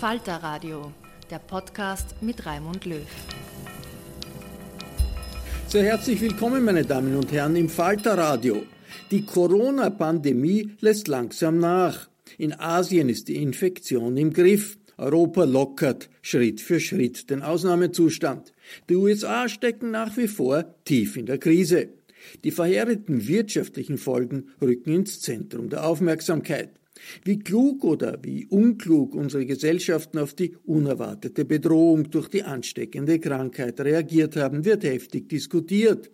Falter Radio, der Podcast mit Raimund Löw. Sehr herzlich willkommen, meine Damen und Herren, im Falter Radio. Die Corona-Pandemie lässt langsam nach. In Asien ist die Infektion im Griff. Europa lockert Schritt für Schritt den Ausnahmezustand. Die USA stecken nach wie vor tief in der Krise. Die verheerenden wirtschaftlichen Folgen rücken ins Zentrum der Aufmerksamkeit. Wie klug oder wie unklug unsere Gesellschaften auf die unerwartete Bedrohung durch die ansteckende Krankheit reagiert haben, wird heftig diskutiert.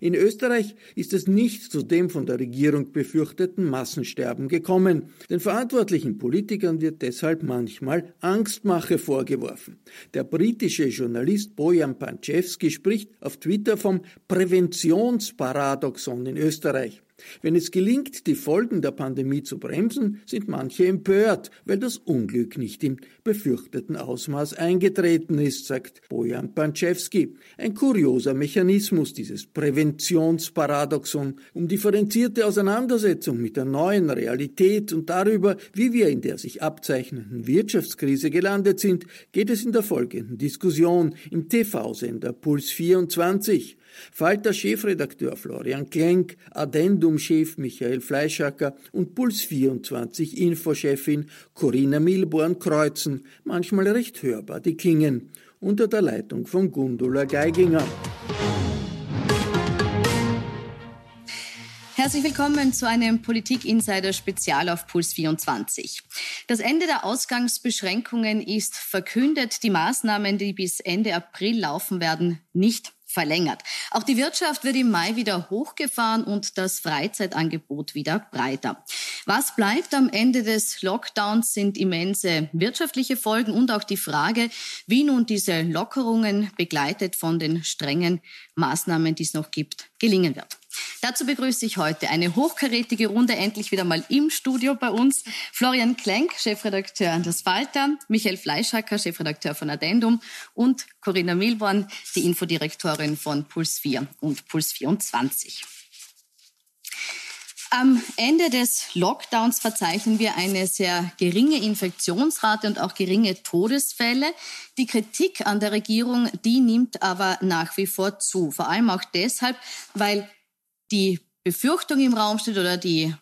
In Österreich ist es nicht zu dem von der Regierung befürchteten Massensterben gekommen. Den verantwortlichen Politikern wird deshalb manchmal Angstmache vorgeworfen. Der britische Journalist Bojan Panczewski spricht auf Twitter vom Präventionsparadoxon in Österreich. Wenn es gelingt, die Folgen der Pandemie zu bremsen, sind manche empört, weil das Unglück nicht im befürchteten Ausmaß eingetreten ist, sagt Bojan Panczewski. Ein kurioser Mechanismus, dieses Präventionsparadoxon, um differenzierte Auseinandersetzung mit der neuen Realität und darüber, wie wir in der sich abzeichnenden Wirtschaftskrise gelandet sind, geht es in der folgenden Diskussion im TV-Sender Puls 24. Falter-Chefredakteur Florian Klenk, Addendum-Chef Michael Fleischacker und Puls24-Infochefin Corinna Milborn-Kreuzen, manchmal recht hörbar die Klingen, unter der Leitung von Gundula Geiginger. Herzlich willkommen zu einem Politik-Insider-Spezial auf Puls 24. Das Ende der Ausgangsbeschränkungen ist verkündet. Die Maßnahmen, die bis Ende April laufen werden, nicht verlängert. Auch die Wirtschaft wird im Mai wieder hochgefahren und das Freizeitangebot wieder breiter. Was bleibt am Ende des Lockdowns sind immense wirtschaftliche Folgen und auch die Frage, wie nun diese Lockerungen begleitet von den strengen Maßnahmen, die es noch gibt, gelingen wird. Dazu begrüße ich heute eine hochkarätige Runde endlich wieder mal im Studio bei uns. Florian Klenk, Chefredakteur des Falter, Michael Fleischhacker, Chefredakteur von Addendum und Corinna Milborn, die Infodirektorin von Puls 4 und Puls 24. Am Ende des Lockdowns verzeichnen wir eine sehr geringe Infektionsrate und auch geringe Todesfälle. Die Kritik an der Regierung, die nimmt aber nach wie vor zu. Vor allem auch deshalb, weil die Befürchtung im Raum steht oder die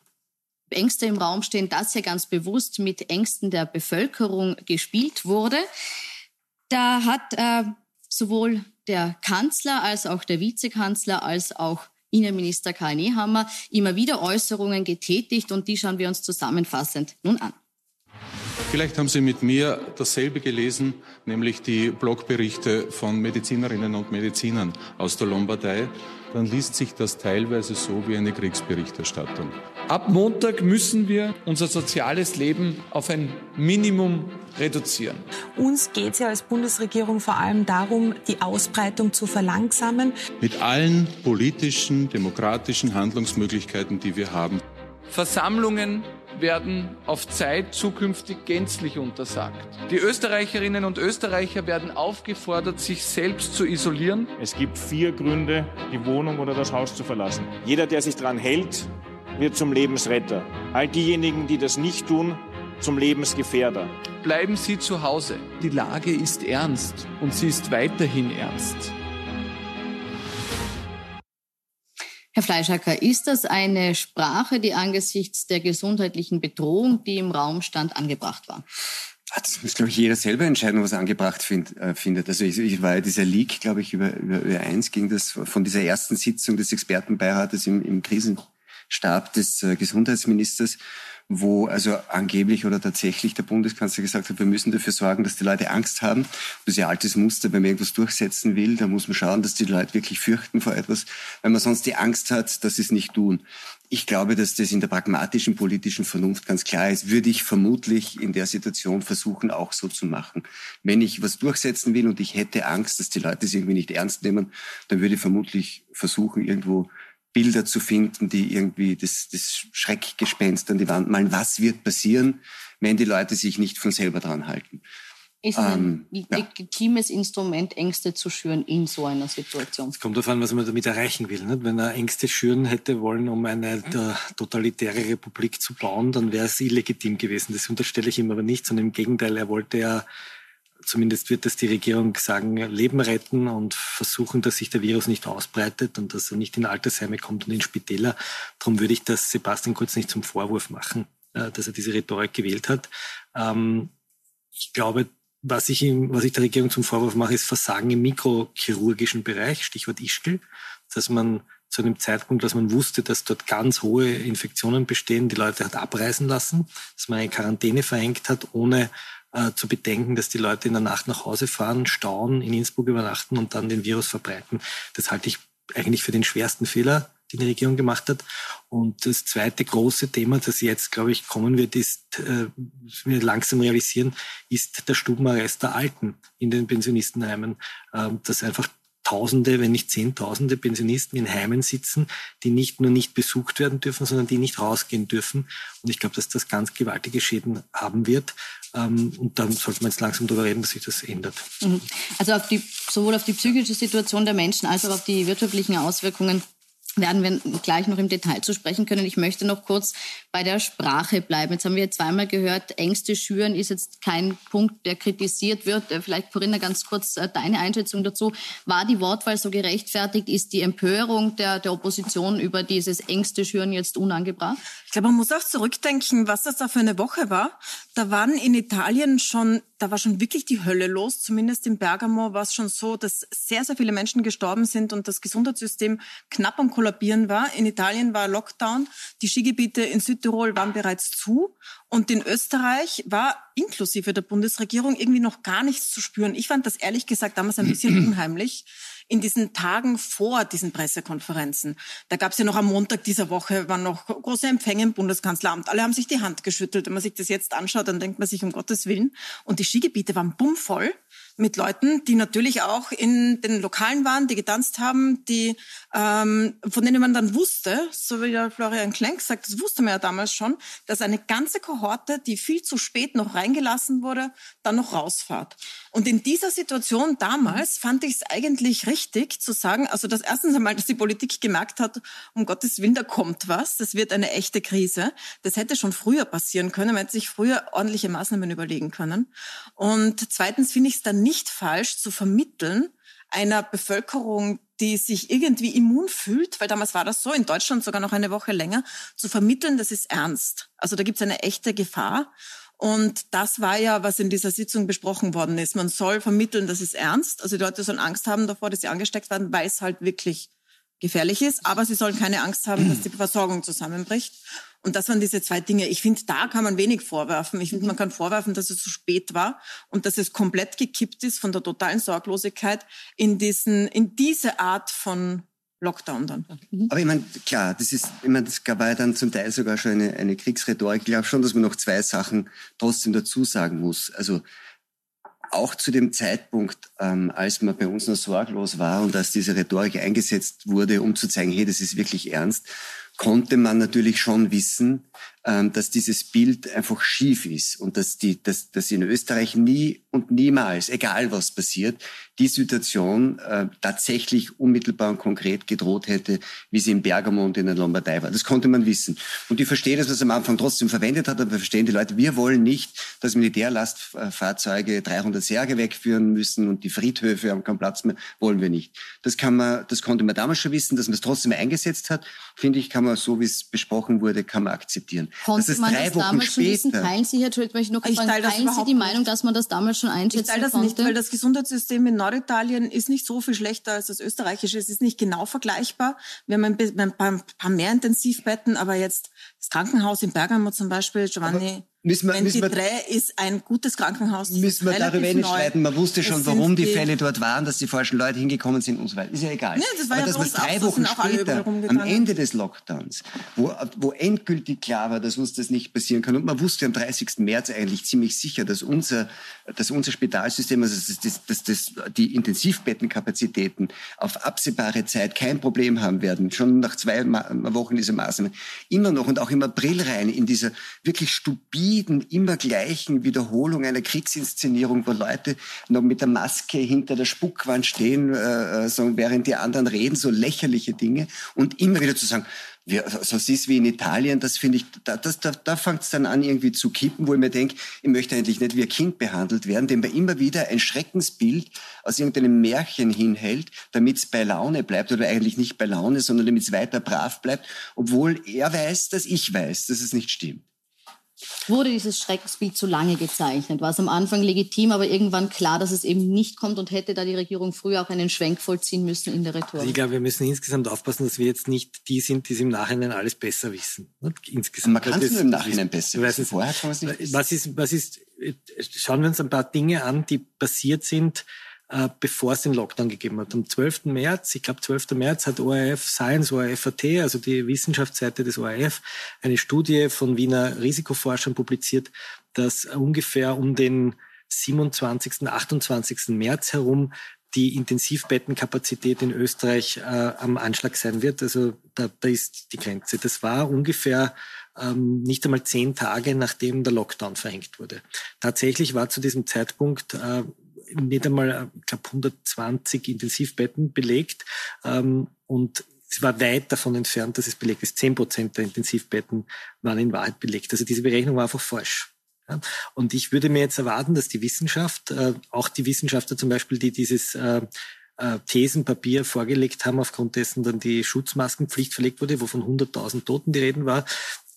Ängste im Raum stehen, dass ja ganz bewusst mit Ängsten der Bevölkerung gespielt wurde. Da hat äh, sowohl der Kanzler als auch der Vizekanzler als auch Innenminister Karl Nehammer immer wieder Äußerungen getätigt und die schauen wir uns zusammenfassend nun an. Vielleicht haben Sie mit mir dasselbe gelesen, nämlich die Blogberichte von Medizinerinnen und Medizinern aus der Lombardei. Dann liest sich das teilweise so wie eine Kriegsberichterstattung. Ab Montag müssen wir unser soziales Leben auf ein Minimum reduzieren. Uns geht es ja als Bundesregierung vor allem darum, die Ausbreitung zu verlangsamen. Mit allen politischen, demokratischen Handlungsmöglichkeiten, die wir haben. Versammlungen werden auf Zeit zukünftig gänzlich untersagt. Die Österreicherinnen und Österreicher werden aufgefordert, sich selbst zu isolieren. Es gibt vier Gründe, die Wohnung oder das Haus zu verlassen. Jeder, der sich daran hält, wird zum Lebensretter. All diejenigen, die das nicht tun, zum Lebensgefährder. Bleiben Sie zu Hause. Die Lage ist ernst und sie ist weiterhin ernst. Herr Fleischhacker, ist das eine Sprache, die angesichts der gesundheitlichen Bedrohung, die im Raum stand, angebracht war? Ah, das muss, glaube ich, jeder selber entscheiden, was er angebracht find, äh, findet. Also ich, ich war ja dieser Leak, glaube ich, über, über, über eins ging das von dieser ersten Sitzung des Expertenbeirates im, im Krisenstab des äh, Gesundheitsministers wo also angeblich oder tatsächlich der Bundeskanzler gesagt hat, wir müssen dafür sorgen, dass die Leute Angst haben. Das ist ja altes Muster, wenn man irgendwas durchsetzen will, da muss man schauen, dass die Leute wirklich fürchten vor etwas. Wenn man sonst die Angst hat, dass sie es nicht tun. Ich glaube, dass das in der pragmatischen politischen Vernunft ganz klar ist, würde ich vermutlich in der Situation versuchen, auch so zu machen. Wenn ich was durchsetzen will und ich hätte Angst, dass die Leute es irgendwie nicht ernst nehmen, dann würde ich vermutlich versuchen, irgendwo Bilder zu finden, die irgendwie das, das Schreckgespenst an die Wand malen. Was wird passieren, wenn die Leute sich nicht von selber dran halten? Ist ein ähm, legitimes ja. Instrument, Ängste zu schüren in so einer Situation? Es kommt darauf an, was man damit erreichen will. Nicht? Wenn er Ängste schüren hätte wollen, um eine totalitäre Republik zu bauen, dann wäre es illegitim gewesen. Das unterstelle ich ihm aber nicht, sondern im Gegenteil, er wollte ja zumindest wird das die Regierung sagen, Leben retten und versuchen, dass sich der Virus nicht ausbreitet und dass er nicht in Altersheime kommt und in Spitäler. Darum würde ich das Sebastian Kurz nicht zum Vorwurf machen, äh, dass er diese Rhetorik gewählt hat. Ähm, ich glaube, was ich, ihm, was ich der Regierung zum Vorwurf mache, ist Versagen im mikrochirurgischen Bereich, Stichwort Ischgl, dass man zu einem Zeitpunkt, dass man wusste, dass dort ganz hohe Infektionen bestehen, die Leute hat abreisen lassen, dass man eine Quarantäne verhängt hat, ohne äh, zu bedenken, dass die Leute in der Nacht nach Hause fahren, stauen, in Innsbruck übernachten und dann den Virus verbreiten. Das halte ich eigentlich für den schwersten Fehler, den die Regierung gemacht hat. Und das zweite große Thema, das jetzt, glaube ich, kommen wird, ist, äh, wir langsam realisieren, ist der Stubenarrest der Alten in den Pensionistenheimen, äh, dass einfach Tausende, wenn nicht Zehntausende Pensionisten in Heimen sitzen, die nicht nur nicht besucht werden dürfen, sondern die nicht rausgehen dürfen. Und ich glaube, dass das ganz gewaltige Schäden haben wird. Ähm, und dann sollte man jetzt langsam darüber reden, dass sich das ändert. Mhm. Also auf die, sowohl auf die psychische Situation der Menschen als auch auf die wirtschaftlichen Auswirkungen werden wir gleich noch im Detail zu sprechen können. Ich möchte noch kurz bei der Sprache bleiben. Jetzt haben wir zweimal gehört, Ängste schüren ist jetzt kein Punkt, der kritisiert wird. Äh, vielleicht, Corinna, ganz kurz äh, deine Einschätzung dazu. War die Wortwahl so gerechtfertigt? Ist die Empörung der, der Opposition über dieses Ängste schüren jetzt unangebracht? Ich glaube, man muss auch zurückdenken, was das da für eine Woche war. Da waren in Italien schon da war schon wirklich die Hölle los. Zumindest in Bergamo war es schon so, dass sehr, sehr viele Menschen gestorben sind und das Gesundheitssystem knapp am Kollabieren war. In Italien war Lockdown. Die Skigebiete in Südtirol waren bereits zu. Und in Österreich war inklusive der Bundesregierung irgendwie noch gar nichts zu spüren. Ich fand das ehrlich gesagt damals ein bisschen unheimlich in diesen Tagen vor diesen Pressekonferenzen. Da gab es ja noch am Montag dieser Woche, waren noch große Empfänge im Bundeskanzleramt. Alle haben sich die Hand geschüttelt. Wenn man sich das jetzt anschaut, dann denkt man sich um Gottes Willen. Und die Skigebiete waren bummvoll mit Leuten, die natürlich auch in den Lokalen waren, die getanzt haben, die ähm, von denen man dann wusste, so wie der Florian Klenk sagt, das wusste man ja damals schon, dass eine ganze Kohorte, die viel zu spät noch reingelassen wurde, dann noch rausfahrt. Und in dieser Situation damals fand ich es eigentlich richtig zu sagen, also das erstens einmal, dass die Politik gemerkt hat, um Gottes Willen, da kommt was, das wird eine echte Krise. Das hätte schon früher passieren können, man hätte sich früher ordentliche Maßnahmen überlegen können. Und zweitens finde ich es dann nicht falsch zu vermitteln, einer Bevölkerung, die sich irgendwie immun fühlt, weil damals war das so, in Deutschland sogar noch eine Woche länger, zu vermitteln, das ist ernst. Also da gibt es eine echte Gefahr. Und das war ja, was in dieser Sitzung besprochen worden ist. Man soll vermitteln, dass es ernst. Also die Leute sollen Angst haben davor, dass sie angesteckt werden, weil es halt wirklich gefährlich ist. Aber sie sollen keine Angst haben, dass die Versorgung zusammenbricht. Und das waren diese zwei Dinge. Ich finde, da kann man wenig vorwerfen. Ich finde, man kann vorwerfen, dass es zu spät war und dass es komplett gekippt ist von der totalen Sorglosigkeit in diesen, in diese Art von Lockdown dann. Mhm. Aber ich meine, klar, das ist, ich meine, das war ja dann zum Teil sogar schon eine, eine Kriegsrhetorik. Ich glaube schon, dass man noch zwei Sachen trotzdem dazu sagen muss. Also auch zu dem Zeitpunkt, ähm, als man bei uns noch sorglos war und als diese Rhetorik eingesetzt wurde, um zu zeigen, hey, das ist wirklich ernst, konnte man natürlich schon wissen, dass dieses Bild einfach schief ist und dass, die, dass, dass in Österreich nie und niemals, egal was passiert, die Situation äh, tatsächlich unmittelbar und konkret gedroht hätte, wie sie in Bergamo und in der Lombardei war. Das konnte man wissen. Und ich verstehe, dass man es am Anfang trotzdem verwendet hat, aber verstehen die Leute, wir wollen nicht, dass Militärlastfahrzeuge 300 Särge wegführen müssen und die Friedhöfe haben keinen Platz mehr, wollen wir nicht. Das kann man, das konnte man damals schon wissen, dass man es trotzdem eingesetzt hat, finde ich, kann man so, wie es besprochen wurde, kann man akzeptieren. Konnte das man das damals später. schon wissen? Teilen Sie, Herr Schulz, möchte ich noch ich fragen, teilen Sie die Meinung, dass man das damals schon einschätzen ich teile das konnte? nicht, weil das Gesundheitssystem in Norditalien ist nicht so viel schlechter als das österreichische. Es ist nicht genau vergleichbar. Wir haben ein, ein paar mehr Intensivbetten, aber jetzt das Krankenhaus in Bergamo zum Beispiel, Giovanni. Aber Müssen wir, müssen wir, ist ein gutes Krankenhaus. Müssen wir darüber nicht streiten. Man wusste schon, warum die, Fälle dort waren, dass die falschen Leute hingekommen sind und so weiter. Ist ja egal. Nee, das war Aber ja dass man drei Wochen später, am Ende des Lockdowns, wo, wo endgültig klar war, dass uns das nicht passieren kann. Und man wusste am 30. März eigentlich ziemlich sicher, dass unser, dass unser Spitalsystem, also dass, dass, dass, dass die Intensivbettenkapazitäten auf absehbare Zeit kein Problem haben werden. Schon nach zwei Wochen dieser Maßnahmen. Immer noch und auch im April rein in dieser wirklich stupiden stupiden, immer gleichen Wiederholung einer Kriegsinszenierung, wo Leute noch mit der Maske hinter der Spuckwand stehen, äh, äh so, während die anderen reden, so lächerliche Dinge. Und immer wieder zu sagen, wir, so ist wie in Italien, das finde ich, da, das, da, da fängt es dann an irgendwie zu kippen, wo ich mir denke, ich möchte eigentlich nicht wie ein Kind behandelt werden, dem man immer wieder ein Schreckensbild aus irgendeinem Märchen hinhält, damit es bei Laune bleibt oder eigentlich nicht bei Laune, sondern damit es weiter brav bleibt, obwohl er weiß, dass ich weiß, dass es nicht stimmt wurde dieses Schreckensbild zu lange gezeichnet? War es am Anfang legitim, aber irgendwann klar, dass es eben nicht kommt und hätte da die Regierung früher auch einen Schwenk vollziehen müssen in der Rhetorik? Ich glaube, wir müssen insgesamt aufpassen, dass wir jetzt nicht die sind, die es im Nachhinein alles besser wissen. Insgesamt. Man kann es nur im Nachhinein besser wissen. Vorher kann man es nicht wissen. Was ist, was ist, schauen wir uns ein paar Dinge an, die passiert sind, äh, bevor es den Lockdown gegeben hat. Am 12. März, ich glaube 12. März, hat ORF Science, ORF.at, also die Wissenschaftsseite des ORF, eine Studie von Wiener Risikoforschern publiziert, dass ungefähr um den 27., 28. März herum die Intensivbettenkapazität in Österreich äh, am Anschlag sein wird. Also da, da ist die Grenze. Das war ungefähr ähm, nicht einmal zehn Tage, nachdem der Lockdown verhängt wurde. Tatsächlich war zu diesem Zeitpunkt äh, nicht einmal, ich glaube, 120 Intensivbetten belegt. Ähm, und es war weit davon entfernt, dass es belegt ist. Zehn Prozent der Intensivbetten waren in Wahrheit belegt. Also diese Berechnung war einfach falsch. Ja? Und ich würde mir jetzt erwarten, dass die Wissenschaft, äh, auch die Wissenschaftler zum Beispiel, die dieses äh, äh Thesenpapier vorgelegt haben, aufgrund dessen dann die Schutzmaskenpflicht verlegt wurde, wo von 100.000 Toten die Reden war,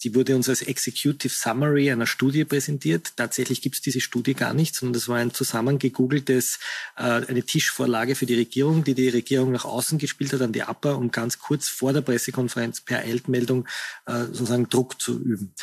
die wurde uns als Executive Summary einer Studie präsentiert. Tatsächlich gibt es diese Studie gar nicht, sondern das war ein zusammengegoogeltes, äh, eine Tischvorlage für die Regierung, die die Regierung nach außen gespielt hat an die APA, um ganz kurz vor der Pressekonferenz per Eilmeldung äh, sozusagen Druck zu üben.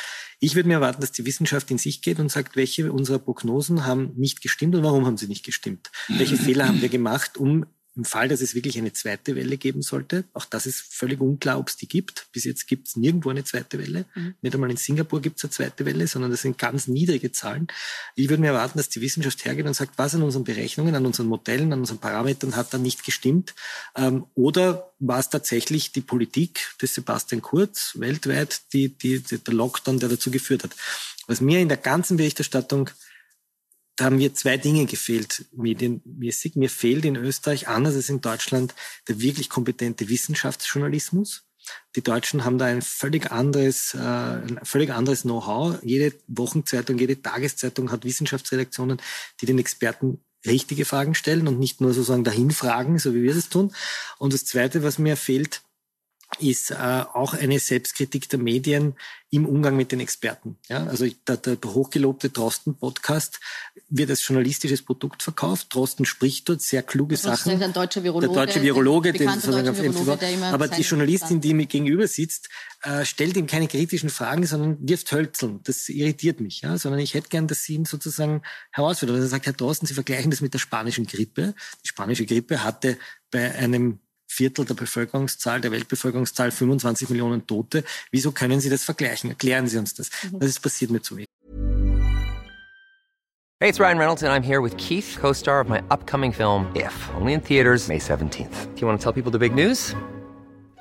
Ich würde mir erwarten, dass die Wissenschaft in sich geht und sagt, welche unserer Prognosen haben nicht gestimmt und warum haben sie nicht gestimmt? Welche Fehler haben wir gemacht, um im Fall, dass es wirklich eine zweite Welle geben sollte, auch das ist völlig unklar, ob es die gibt. Bis jetzt gibt es nirgendwo eine zweite Welle. Mhm. Nicht einmal in Singapur gibt es eine zweite Welle, sondern das sind ganz niedrige Zahlen. Ich würde mir erwarten, dass die Wissenschaft hergeht und sagt, was an unseren Berechnungen, an unseren Modellen, an unseren Parametern hat da nicht gestimmt. Ähm, oder war es tatsächlich die Politik des Sebastian Kurz weltweit, die, die, die, der Lockdown, der dazu geführt hat. Was mir in der ganzen Berichterstattung da haben mir zwei Dinge gefehlt, medienmäßig. Mir fehlt in Österreich, anders als in Deutschland, der wirklich kompetente Wissenschaftsjournalismus. Die Deutschen haben da ein völlig anderes, äh, ein völlig anderes Know-how. Jede Wochenzeitung, jede Tageszeitung hat Wissenschaftsredaktionen, die den Experten richtige Fragen stellen und nicht nur sozusagen dahin fragen, so wie wir es tun. Und das Zweite, was mir fehlt, ist äh, auch eine Selbstkritik der Medien im Umgang mit den Experten. Ja, also der, der hochgelobte Drosten-Podcast wird als journalistisches Produkt verkauft. Drosten spricht dort sehr kluge das Sachen. Ein deutscher Virologe, der deutsche Virologe, der den sozusagen auf Virologe, Aber die Journalistin, die mir gegenüber sitzt, äh, stellt ihm keine kritischen Fragen, sondern wirft Hölzeln. Das irritiert mich. Ja? Sondern ich hätte gern, dass sie ihn sozusagen herausfordert. Also er sagt, Herr Drosten, Sie vergleichen das mit der spanischen Grippe. Die spanische Grippe hatte bei einem Viertel der Bevölkerungszahl, der Weltbevölkerungszahl, 25 Millionen Tote. Wieso können Sie das vergleichen? Erklären Sie uns das. Mhm. Das ist passiert mir zu wenig. Hey, it's Ryan Reynolds and I'm here with Keith, co-star of my upcoming film If, only in theaters May 17th. Do you want to tell people the big news?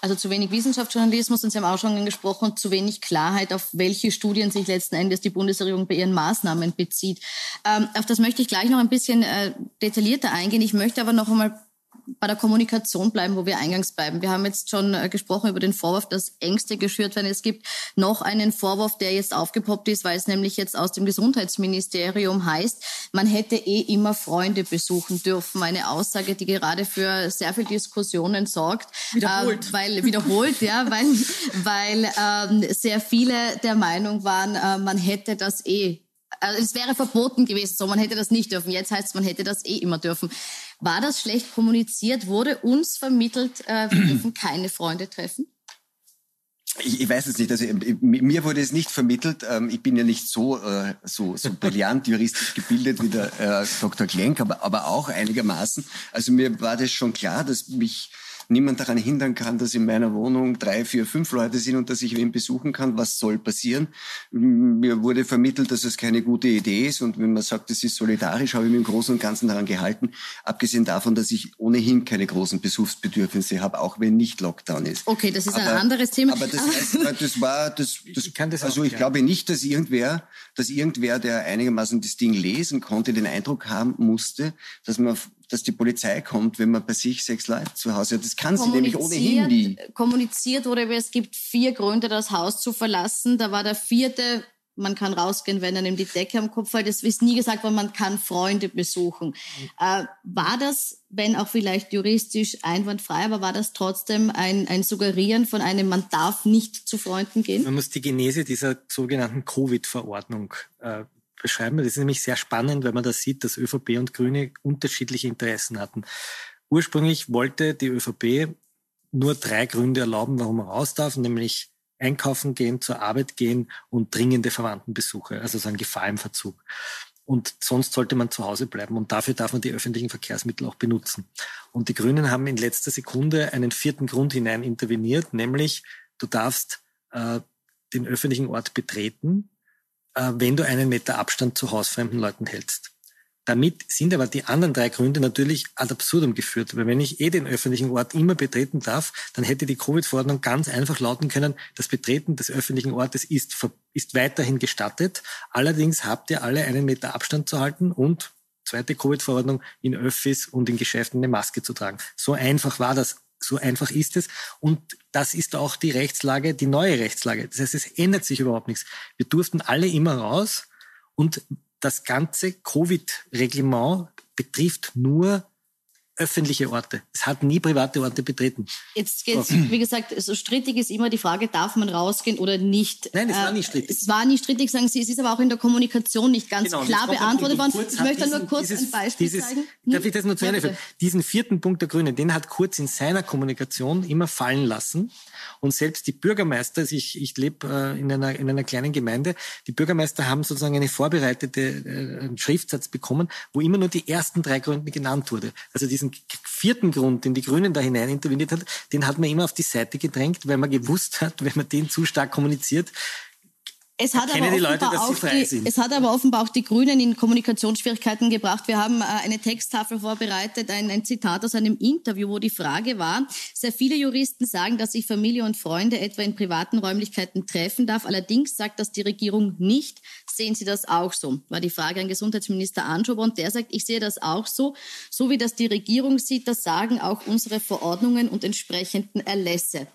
Also zu wenig Wissenschaftsjournalismus und Sie haben auch schon gesprochen, zu wenig Klarheit, auf welche Studien sich letzten Endes die Bundesregierung bei ihren Maßnahmen bezieht. Ähm, auf das möchte ich gleich noch ein bisschen äh, detaillierter eingehen. Ich möchte aber noch einmal bei der Kommunikation bleiben, wo wir eingangs bleiben. Wir haben jetzt schon äh, gesprochen über den Vorwurf, dass Ängste geschürt werden. Es gibt noch einen Vorwurf, der jetzt aufgepoppt ist, weil es nämlich jetzt aus dem Gesundheitsministerium heißt, man hätte eh immer Freunde besuchen dürfen. Eine Aussage, die gerade für sehr viel Diskussionen sorgt. Wiederholt. Äh, weil, wiederholt, ja, weil, weil ähm, sehr viele der Meinung waren, äh, man hätte das eh also es wäre verboten gewesen, so man hätte das nicht dürfen. Jetzt heißt es, man hätte das eh immer dürfen. War das schlecht kommuniziert? Wurde uns vermittelt, äh, wir dürfen keine Freunde treffen? Ich, ich weiß es nicht. Also mir wurde es nicht vermittelt. Ähm, ich bin ja nicht so äh, so, so brillant juristisch gebildet wie der äh, Dr. Klenk, aber, aber auch einigermaßen. Also mir war das schon klar, dass mich niemand daran hindern kann, dass in meiner Wohnung drei, vier, fünf Leute sind und dass ich wen besuchen kann. Was soll passieren? Mir wurde vermittelt, dass es keine gute Idee ist. Und wenn man sagt, es ist solidarisch, habe ich mich im Großen und Ganzen daran gehalten. Abgesehen davon, dass ich ohnehin keine großen Besuchsbedürfnisse habe, auch wenn nicht Lockdown ist. Okay, das ist aber, ein anderes Thema. Aber das, heißt, das war, das, das, ich das also ich glaube nicht, dass irgendwer, dass irgendwer, der einigermaßen das Ding lesen konnte, den Eindruck haben musste, dass man dass die Polizei kommt, wenn man bei sich sechs Leute zu Hause hat. Das kann sie nämlich ohnehin nie. Kommuniziert wurde, es gibt vier Gründe, das Haus zu verlassen. Da war der vierte, man kann rausgehen, wenn einem die Decke am Kopf fällt. Es ist nie gesagt worden, man kann Freunde besuchen. Äh, war das, wenn auch vielleicht juristisch einwandfrei, aber war das trotzdem ein, ein Suggerieren von einem, man darf nicht zu Freunden gehen? Man muss die Genese dieser sogenannten Covid-Verordnung äh, beschreiben. Das ist nämlich sehr spannend, weil man da sieht, dass ÖVP und Grüne unterschiedliche Interessen hatten. Ursprünglich wollte die ÖVP nur drei Gründe erlauben, warum man raus darf, nämlich einkaufen gehen, zur Arbeit gehen und dringende Verwandtenbesuche, also so ein Gefahr im Verzug. Und sonst sollte man zu Hause bleiben. Und dafür darf man die öffentlichen Verkehrsmittel auch benutzen. Und die Grünen haben in letzter Sekunde einen vierten Grund hinein interveniert, nämlich du darfst äh, den öffentlichen Ort betreten, wenn du einen Meter Abstand zu hausfremden Leuten hältst. Damit sind aber die anderen drei Gründe natürlich ad absurdum geführt. Weil wenn ich eh den öffentlichen Ort immer betreten darf, dann hätte die Covid-Verordnung ganz einfach lauten können, das Betreten des öffentlichen Ortes ist, ist weiterhin gestattet. Allerdings habt ihr alle einen Meter Abstand zu halten und zweite Covid-Verordnung in Öffis und in Geschäften eine Maske zu tragen. So einfach war das so einfach ist es. Und das ist auch die Rechtslage, die neue Rechtslage. Das heißt, es ändert sich überhaupt nichts. Wir durften alle immer raus und das ganze Covid-Reglement betrifft nur öffentliche Orte. Es hat nie private Orte betreten. Jetzt geht's, wie gesagt, so strittig ist immer die Frage, darf man rausgehen oder nicht? Nein, es war nicht strittig. Es war nicht strittig, sagen Sie. Es ist aber auch in der Kommunikation nicht ganz genau, klar beantwortet worden. Ich möchte diesen, nur kurz dieses, ein Beispiel dieses, zeigen. Hm? Darf ich das nur zu Ende führen? Diesen vierten Punkt der Grünen, den hat Kurz in seiner Kommunikation immer fallen lassen. Und selbst die Bürgermeister, also ich, ich lebe äh, in, einer, in einer kleinen Gemeinde, die Bürgermeister haben sozusagen eine vorbereitete äh, Schriftsatz bekommen, wo immer nur die ersten drei Gründe genannt wurde. Also diesen vierten Grund, den die Grünen da hinein interveniert hat, den hat man immer auf die Seite gedrängt, weil man gewusst hat, wenn man den zu stark kommuniziert, Es hat, aber die Leute, die, es hat aber offenbar auch die Grünen in Kommunikationsschwierigkeiten gebracht. Wir haben äh, eine Texttafel vorbereitet, ein, ein, Zitat aus einem Interview, wo die Frage war, sehr viele Juristen sagen, dass sich Familie und Freunde etwa in privaten Räumlichkeiten treffen darf. Allerdings sagt das die Regierung nicht. Sehen Sie das auch so? War die Frage an Gesundheitsminister Anschober und der sagt, ich sehe das auch so. So wie das die Regierung sieht, das sagen auch unsere Verordnungen und entsprechenden Erlässe.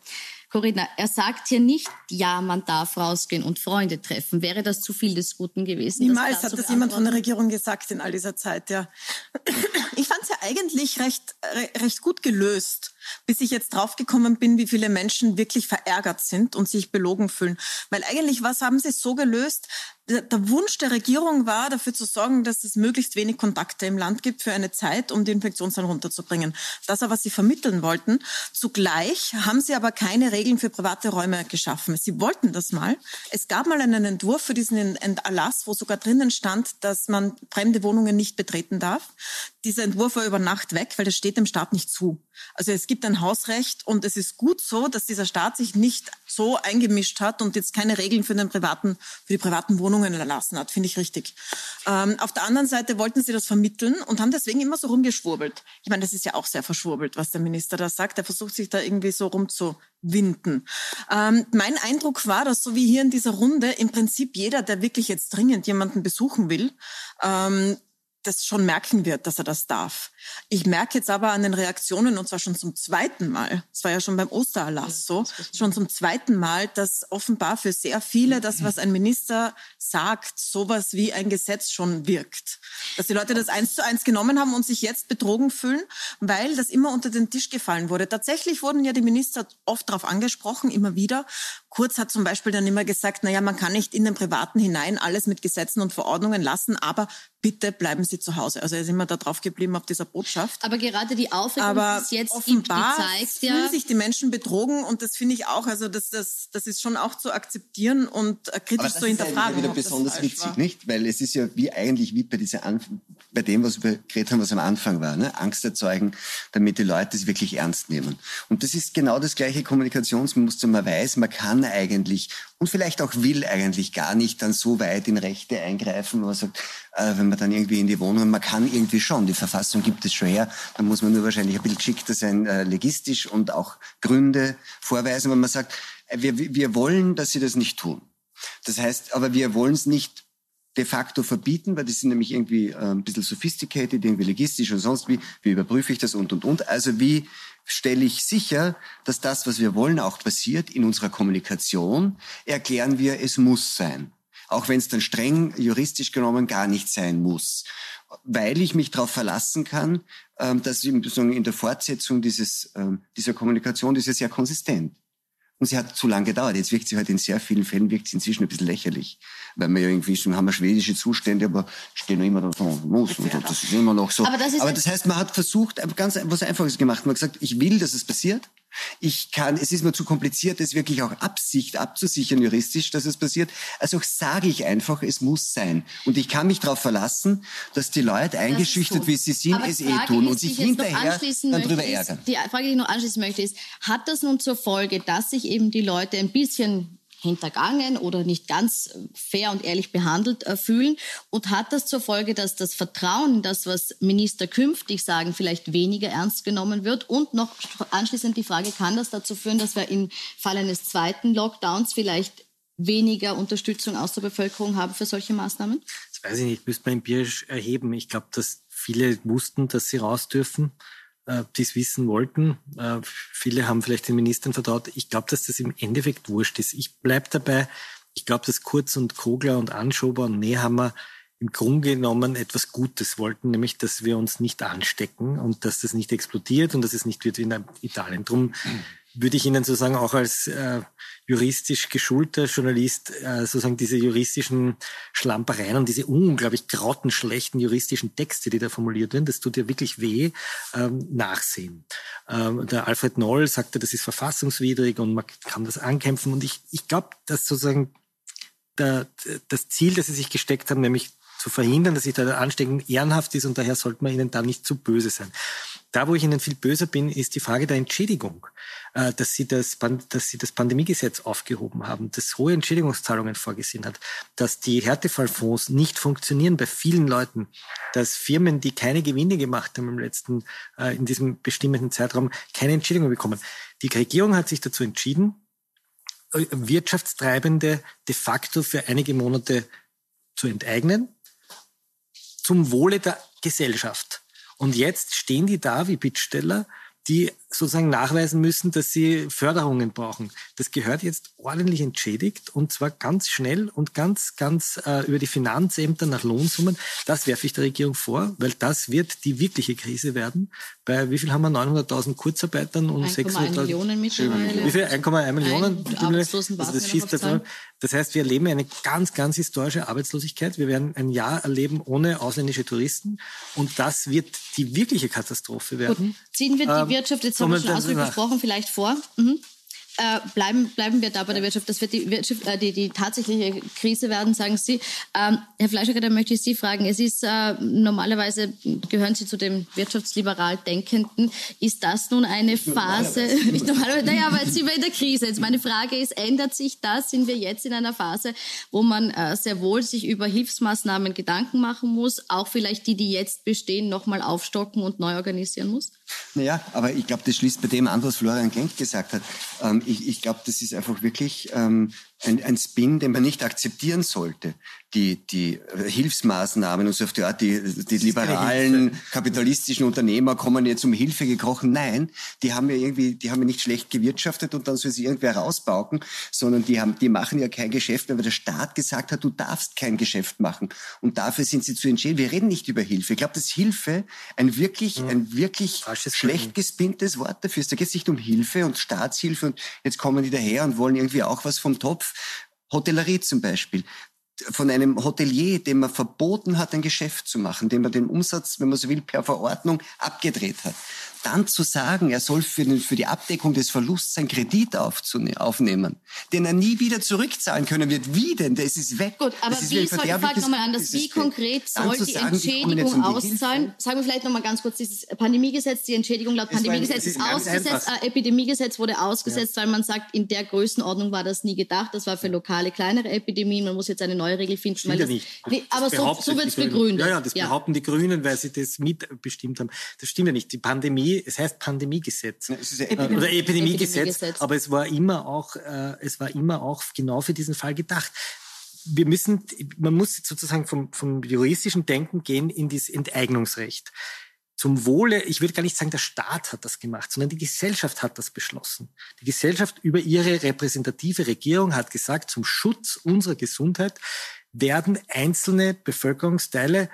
Corinna, er sagt hier nicht, ja, man darf rausgehen und Freunde treffen. Wäre das zu viel des Guten gewesen? Niemals hat das jemand von der Regierung gesagt in all dieser Zeit, ja. Ich fand es ja eigentlich recht, recht gut gelöst bis ich jetzt draufgekommen bin, wie viele Menschen wirklich verärgert sind und sich belogen fühlen. Weil eigentlich, was haben sie so gelöst? Der, Wunsch der Regierung war, dafür zu sorgen, dass es möglichst wenig Kontakte im Land gibt für eine Zeit, um die Infektionszahlen runterzubringen. Das war, was sie vermitteln wollten. Zugleich haben sie aber keine Regeln für private Räume geschaffen. Sie wollten das mal. Es gab mal einen Entwurf für diesen Erlass, wo sogar drinnen stand, dass man fremde Wohnungen nicht betreten darf. Dieser Entwurf war über Nacht weg, weil das steht dem Staat nicht zu. Also es gibt ein Hausrecht und es ist gut so, dass dieser Staat sich nicht so eingemischt hat und jetzt keine Regeln für, den privaten, für die privaten Wohnungen erlassen hat. Finde ich richtig. Ähm, auf der anderen Seite wollten sie das vermitteln und haben deswegen immer so rumgeschwurbelt. Ich meine, das ist ja auch sehr verschwurbelt, was der Minister da sagt. Er versucht sich da irgendwie so rumzuwinden. Ähm, mein Eindruck war, dass so wie hier in dieser Runde im Prinzip jeder, der wirklich jetzt dringend jemanden besuchen will, ähm, das schon merken wird, dass er das darf. Ich merke jetzt aber an den Reaktionen, und zwar schon zum zweiten Mal, es war ja schon beim Ostererlass so, schon zum zweiten Mal, dass offenbar für sehr viele das, was ein Minister sagt, sowas wie ein Gesetz schon wirkt. Dass die Leute das eins zu eins genommen haben und sich jetzt betrogen fühlen, weil das immer unter den Tisch gefallen wurde. Tatsächlich wurden ja die Minister oft darauf angesprochen, immer wieder. Kurz hat zum Beispiel dann immer gesagt, naja, man kann nicht in den Privaten hinein alles mit Gesetzen und Verordnungen lassen, aber bitte bleiben Sie zu Hause. Also er ist immer da drauf geblieben auf dieser Botschaft. Aber gerade die Aufregung, Aber die es jetzt offenbar gibt, die zeigt ja... fühlen sich die Menschen betrogen und das finde ich auch, also das, das, das ist schon auch zu akzeptieren und äh, kritisch zu hinterfragen. Das ist wieder besonders witzig, war. nicht? Weil es ist ja wie eigentlich wie bei dieser Anf bei dem, was wir geredet haben, was am Anfang war, ne? Angst erzeugen, damit die Leute es wirklich ernst nehmen. Und das ist genau das gleiche Kommunikationsmuster. Man weiß, man kann eigentlich und vielleicht auch will eigentlich gar nicht dann so weit in Rechte eingreifen, wo man sagt, äh, wenn man dann irgendwie in die Wohnung, man kann irgendwie schon, die Verfassung gibt es schon her, dann muss man nur wahrscheinlich ein bisschen geschickter sein, äh, legistisch und auch Gründe vorweisen, wenn man sagt, äh, wir, wir wollen, dass sie das nicht tun. Das heißt, aber wir wollen es nicht de facto verbieten, weil die sind nämlich irgendwie äh, ein bisschen sophisticated, irgendwie legistisch und sonst wie. Wie überprüfe ich das und, und, und. Also wie stelle ich sicher, dass das, was wir wollen, auch passiert in unserer Kommunikation, erklären wir, es muss sein. Auch wenn es dann streng juristisch genommen gar nicht sein muss. Weil ich mich darauf verlassen kann, ähm, dass in der Fortsetzung dieses, ähm, dieser Kommunikation, das ist ja konsistent. Und sie hat zu lange gedauert. Jetzt wirkt sie halt in sehr vielen Fällen wirkt sie inzwischen ein bisschen lächerlich. Weil wir ja irgendwie schon haben wir schwedische Zustände, aber stehen noch immer da so, muss und das ist immer noch so. Aber das, aber das heißt, man hat versucht, ganz was Einfaches gemacht. Man hat gesagt, ich will, dass es passiert. Ich kann, es ist mir zu kompliziert, es wirklich auch Absicht abzusichern juristisch, dass es passiert. Also sage ich einfach, es muss sein. Und ich kann mich darauf verlassen, dass die Leute eingeschüchtert, wie sie sind, Aber es eh tun und sich hinterher dann drüber ärgern. Die Frage, die ich noch anschließen möchte, ist, hat das nun zur Folge, dass sich eben die Leute ein bisschen hintergangen oder nicht ganz fair und ehrlich behandelt äh, fühlen und hat das zur Folge, dass das Vertrauen das, was Minister künftig sagen, vielleicht weniger ernst genommen wird und noch anschließend die Frage, kann das dazu führen, dass wir im Fall eines zweiten Lockdowns vielleicht weniger Unterstützung aus der Bevölkerung haben für solche Maßnahmen? Das weiß ich nicht, müsste man empirisch erheben. Ich glaube, dass viele wussten, dass sie raus dürfen äh, die es wissen wollten. Äh, viele haben vielleicht den Ministern vertraut. Ich glaube, dass das im Endeffekt wurscht ist. Ich bleib dabei. Ich glaube, dass Kurz und Kogler und Anschober und Nehammer im Grunde genommen etwas Gutes wollten, nämlich, dass wir uns nicht anstecken und dass das nicht explodiert und dass es nicht wird wie in Italien. Drum würde ich Ihnen sozusagen auch als äh, juristisch geschulter Journalist äh, sozusagen diese juristischen Schlampereien und diese unglaublich grottenschlechten juristischen Texte, die da formuliert werden, das tut ja wirklich weh, ähm, nachsehen. Ähm, der Alfred Noll sagte, das ist verfassungswidrig und man kann das ankämpfen. Und ich, ich glaube, dass sozusagen der, das Ziel, das sie sich gesteckt haben, nämlich zu verhindern, dass sich da anstecken, ehrenhaft ist und daher sollte man ihnen da nicht zu böse sein. Da, wo ich Ihnen viel böser bin, ist die Frage der Entschädigung, äh, dass Sie das, dass Sie das Pandemiegesetz aufgehoben haben, das hohe Entschädigungszahlungen vorgesehen hat, dass die Härtefallfonds nicht funktionieren bei vielen Leuten, dass Firmen, die keine Gewinne gemacht haben im letzten, äh, in diesem bestimmten Zeitraum, keine Entschädigung bekommen. Die Regierung hat sich dazu entschieden, äh, Wirtschaftstreibende de facto für einige Monate zu enteignen, zum Wohle der Gesellschaft. Und jetzt stehen die da wie Bittsteller, die sozusagen nachweisen müssen, dass sie Förderungen brauchen. Das gehört jetzt ordentlich entschädigt und zwar ganz schnell und ganz, ganz äh, über die Finanzämter nach Lohnsummen. Das werfe ich der Regierung vor, weil das wird die wirkliche Krise werden. Bei wie viel haben wir? 900.000 Kurzarbeitern und 600.000 Millionen mittlerweile. Wie viel? 1,1 Millionen? Ein, also das, schießt dazu. das heißt, wir erleben eine ganz, ganz historische Arbeitslosigkeit. Wir werden ein Jahr erleben ohne ausländische Touristen und das wird die wirkliche Katastrophe werden. Gut. Ziehen wir die ähm, Wirtschaft jetzt haben wir schon ausführlich gesprochen, vielleicht vor. Mhm. Äh, bleiben, bleiben wir da bei der Wirtschaft. Das wird die, Wirtschaft, äh, die, die tatsächliche Krise werden, sagen Sie. Ähm, Herr Fleischer, da möchte ich Sie fragen. Es ist äh, normalerweise gehören Sie zu dem wirtschaftsliberal Denkenden. Ist das nun eine Phase? Nicht normalerweise. Naja, aber jetzt sind wir in der Krise. Jetzt meine Frage ist, ändert sich das? Sind wir jetzt in einer Phase, wo man äh, sehr wohl sich über Hilfsmaßnahmen Gedanken machen muss, auch vielleicht die, die jetzt bestehen, nochmal aufstocken und neu organisieren muss? Naja, aber ich glaube, das schließt bei dem an, was Florian Genk gesagt hat. Ähm, ich ich glaube, das ist einfach wirklich ähm, ein, ein Spin, den man nicht akzeptieren sollte. Die, die Hilfsmaßnahmen und so auf die Art, die, die liberalen kapitalistischen Unternehmer kommen jetzt um Hilfe gekrochen. Nein, die haben ja irgendwie, die haben ja nicht schlecht gewirtschaftet und dann soll sie irgendwer rausbauken, sondern die haben, die machen ja kein Geschäft, weil der Staat gesagt hat, du darfst kein Geschäft machen. Und dafür sind sie zu entschädigen. Wir reden nicht über Hilfe. Ich glaube, dass Hilfe ein wirklich, ja. ein wirklich schlecht gespinntes Wort dafür ist. Da geht es nicht um Hilfe und Staatshilfe und jetzt kommen die daher und wollen irgendwie auch was vom Topf. Hotellerie zum Beispiel. Von einem Hotelier, dem man verboten hat, ein Geschäft zu machen, dem man den Umsatz, wenn man so will, per Verordnung abgedreht hat dann zu sagen, er soll für, den, für die Abdeckung des Verlusts einen Kredit aufnehmen, den er nie wieder zurückzahlen können wird. Wie denn? Das ist weg. Gut, aber wie soll, ich frage nochmal anders, wie konkret soll die sagen, Entschädigung auszahlen? Sagen wir vielleicht nochmal ganz kurz, dieses Pandemiegesetz, die Entschädigung laut Pandemiegesetz ist, ist ausgesetzt, äh, Epidemiegesetz wurde ausgesetzt, ja. weil man sagt, in der Größenordnung war das nie gedacht, das war für lokale, kleinere Epidemien, man muss jetzt eine neue Regel finden. Stimmt das, nicht. Nee, aber so, so wird es begründet. Ja, ja, das ja. behaupten die Grünen, weil sie das mitbestimmt haben. Das stimmt ja nicht. Die Pandemie es heißt Pandemiegesetz ja, ja Epidemie, oder Epidemiegesetz, Epidemiegesetz, aber es war immer auch, äh, es war immer auch genau für diesen Fall gedacht. Wir müssen, man muss sozusagen vom, vom juristischen Denken gehen in das Enteignungsrecht. Zum Wohle, ich würde gar nicht sagen, der Staat hat das gemacht, sondern die Gesellschaft hat das beschlossen. Die Gesellschaft über ihre repräsentative Regierung hat gesagt, zum Schutz unserer Gesundheit werden einzelne Bevölkerungsteile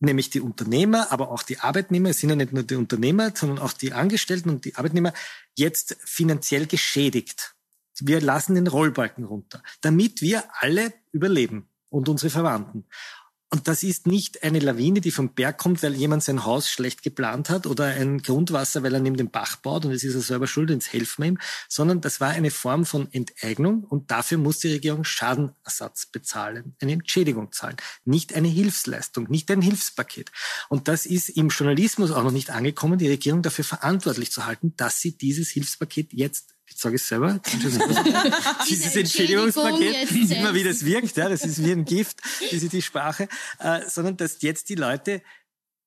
nämlich die Unternehmer, aber auch die Arbeitnehmer, es sind ja nicht nur die Unternehmer, sondern auch die Angestellten und die Arbeitnehmer, jetzt finanziell geschädigt. Wir lassen den Rollbalken runter, damit wir alle überleben und unsere Verwandten. Und das ist nicht eine Lawine, die vom Berg kommt, weil jemand sein Haus schlecht geplant hat oder ein Grundwasser, weil er neben dem Bach baut und es ist er selber schuld, jetzt helfen wir ihm, sondern das war eine Form von Enteignung und dafür muss die Regierung Schadenersatz bezahlen, eine Entschädigung zahlen, nicht eine Hilfsleistung, nicht ein Hilfspaket. Und das ist im Journalismus auch noch nicht angekommen, die Regierung dafür verantwortlich zu halten, dass sie dieses Hilfspaket jetzt ich sage es selber, dieses Entschädigungspaket, immer wie das wirkt, ja, das ist wie ein Gift, diese die Sprache, äh, sondern dass jetzt die Leute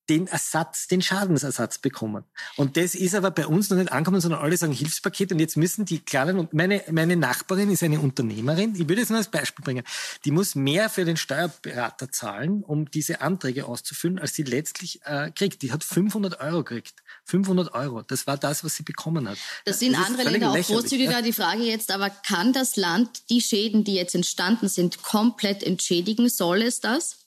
den Ersatz, den Schadensersatz bekommen. Und das ist aber bei uns noch nicht angekommen, sondern alle sagen Hilfspaket und jetzt müssen die kleinen und meine, meine Nachbarin ist eine Unternehmerin, ich würde es nur als Beispiel bringen, die muss mehr für den Steuerberater zahlen, um diese Anträge auszufüllen, als sie letztlich äh, kriegt. Die hat 500 Euro gekriegt. 500 Euro, das war das, was sie bekommen hat. Das sind das andere Länder auch großzügiger. Ja. Die Frage jetzt aber, kann das Land die Schäden, die jetzt entstanden sind, komplett entschädigen? Soll es das?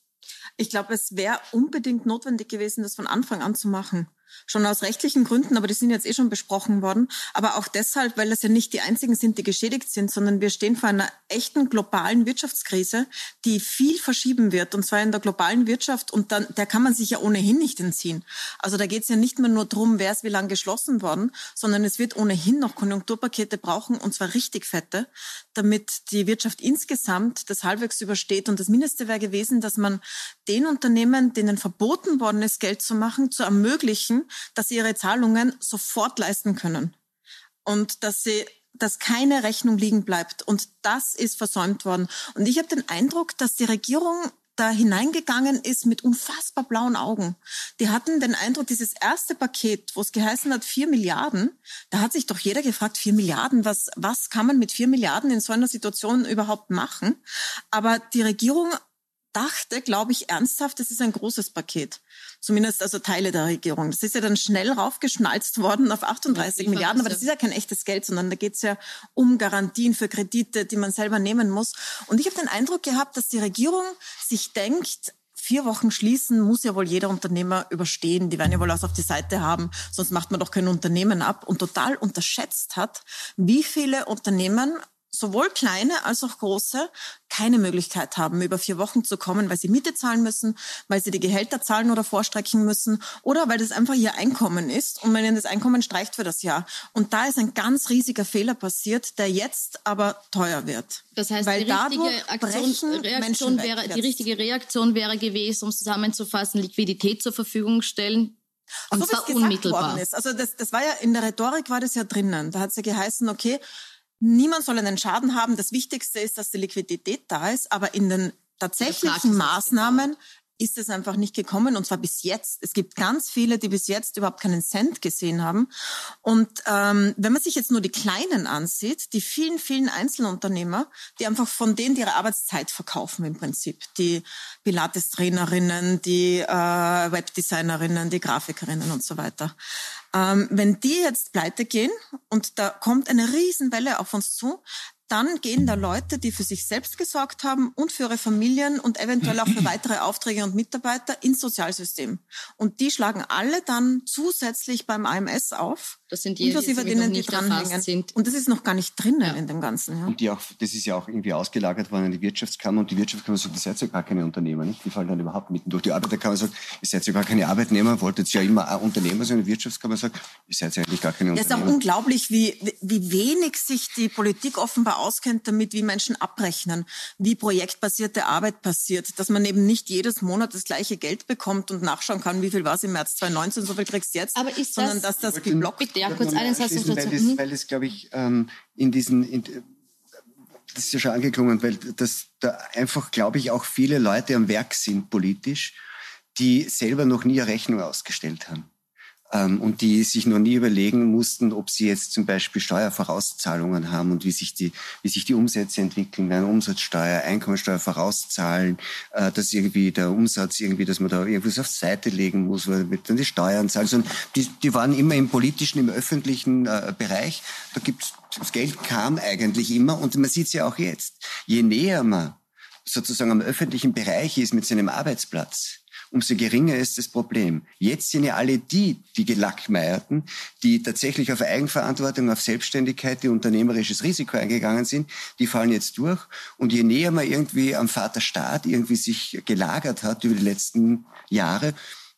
Ich glaube, es wäre unbedingt notwendig gewesen, das von Anfang an zu machen. Schon aus rechtlichen Gründen, aber die sind jetzt eh schon besprochen worden. Aber auch deshalb, weil das ja nicht die einzigen sind, die geschädigt sind, sondern wir stehen vor einer echten globalen Wirtschaftskrise, die viel verschieben wird. Und zwar in der globalen Wirtschaft. Und dann, der kann man sich ja ohnehin nicht entziehen. Also da geht es ja nicht mehr nur darum, wer ist wie lange geschlossen worden, sondern es wird ohnehin noch Konjunkturpakete brauchen, und zwar richtig fette, damit die Wirtschaft insgesamt das halbwegs übersteht. Und das Mindeste wäre gewesen, dass man den Unternehmen, denen verboten worden ist, Geld zu machen, zu ermöglichen, dass sie ihre Zahlungen sofort leisten können. Und dass sie dass keine Rechnung liegen bleibt. Und das ist versäumt worden. Und ich habe den Eindruck, dass die Regierung da hineingegangen ist mit unfassbar blauen Augen. Die hatten den Eindruck, dieses erste Paket, wo es geheißen hat, vier Milliarden, da hat sich doch jeder gefragt, vier Milliarden, was, was kann man mit vier Milliarden in so einer Situation überhaupt machen? Aber die Regierung dachte, glaube ich, ernsthaft, das ist ein großes Paket. Zumindest also Teile der Regierung. Das ist ja dann schnell raufgeschnalzt worden auf 38 Milliarden, aber das ist ja kein echtes Geld, sondern da geht es ja um Garantien für Kredite, die man selber nehmen muss. Und ich habe den Eindruck gehabt, dass die Regierung sich denkt, vier Wochen schließen muss ja wohl jeder Unternehmer überstehen. Die werden ja wohl was auf die Seite haben, sonst macht man doch kein Unternehmen ab. Und total unterschätzt hat, wie viele Unternehmen sowohl kleine als auch große keine Möglichkeit haben, über vier Wochen zu kommen, weil sie Miete zahlen müssen, weil sie die Gehälter zahlen oder vorstrecken müssen oder weil das einfach ihr Einkommen ist und man ihnen das Einkommen streicht für das Jahr. Und da ist ein ganz riesiger Fehler passiert, der jetzt aber teuer wird. Das heißt, weil die richtige Aktion, Reaktion wäre, die richtige Reaktion wäre gewesen, um zusammenzufassen, Liquidität zur Verfügung stellen, und so, zwar unmittelbar. Also das, das war ja in der Rhetorik war das ja drinnen. Da hat es ja geheißen, okay, Niemand soll einen Schaden haben. Das Wichtigste ist, dass die Liquidität da ist. Aber in den tatsächlichen Maßnahmen ist es einfach nicht gekommen und zwar bis jetzt. Es gibt ganz viele, die bis jetzt überhaupt keinen Cent gesehen haben. Und ähm, wenn man sich jetzt nur die Kleinen ansieht, die vielen, vielen Einzelunternehmer, die einfach von denen ihre Arbeitszeit verkaufen im Prinzip, die Pilates-Trainerinnen, die äh, Webdesignerinnen, die Grafikerinnen und so weiter. Ähm, wenn die jetzt pleite gehen und da kommt eine Riesenwelle auf uns zu, dann gehen da Leute, die für sich selbst gesorgt haben und für ihre Familien und eventuell auch für weitere Aufträge und Mitarbeiter ins Sozialsystem. Und die schlagen alle dann zusätzlich beim AMS auf. Das sind die, inklusive die denen, die dranhängen. Sind. Und das ist noch gar nicht drinnen ja. in dem Ganzen. Ja. Und die auch, das ist ja auch irgendwie ausgelagert worden an die Wirtschaftskammer. Und die Wirtschaftskammer sagt, ihr seid ja gar keine Unternehmer, nicht? Die fallen dann überhaupt mitten durch. Die Arbeiterkammer sagt, ihr seid ja gar keine Arbeitnehmer, wolltet ja immer ein Unternehmer sein. Die Wirtschaftskammer sagt, ihr seid ja eigentlich gar keine Unternehmer. Das ist auch unglaublich, wie, wie wenig sich die Politik offenbar auskennt damit, wie Menschen abrechnen, wie projektbasierte Arbeit passiert, dass man eben nicht jedes Monat das gleiche Geld bekommt und nachschauen kann, wie viel war es im März 2019, so viel kriegst du jetzt, Aber ist sondern das, dass das geblockt ja, kurz einen Satz dazu. Weil das, weil das glaube ich, ähm, in diesen... In, das ist ja schon angeklungen, weil das da einfach, glaube ich, auch viele Leute am Werk sind politisch, die selber noch nie eine Rechnung ausgestellt haben und die sich noch nie überlegen mussten, ob sie jetzt zum Beispiel Steuervorauszahlungen haben und wie sich die, wie sich die Umsätze entwickeln werden, Umsatzsteuer, Einkommensteuer vorauszahlen, äh, dass irgendwie der Umsatz irgendwie, dass man da irgendwas auf Seite legen muss, weil mit dann die Steuern zahlen. Also die, die waren immer im politischen, im öffentlichen äh, Bereich. Da gibt's, das Geld kam eigentlich immer und man sieht es ja auch jetzt. Je näher man sozusagen am öffentlichen Bereich ist mit seinem Arbeitsplatz, umso geringer ist das Problem. Jetzt sind ja alle die, die Gelackmeierten, die tatsächlich auf Eigenverantwortung, auf Selbstständigkeit, die unternehmerisches Risiko eingegangen sind, die fallen jetzt durch. Und je näher man irgendwie am Vater Staat irgendwie sich gelagert hat über die letzten Jahre,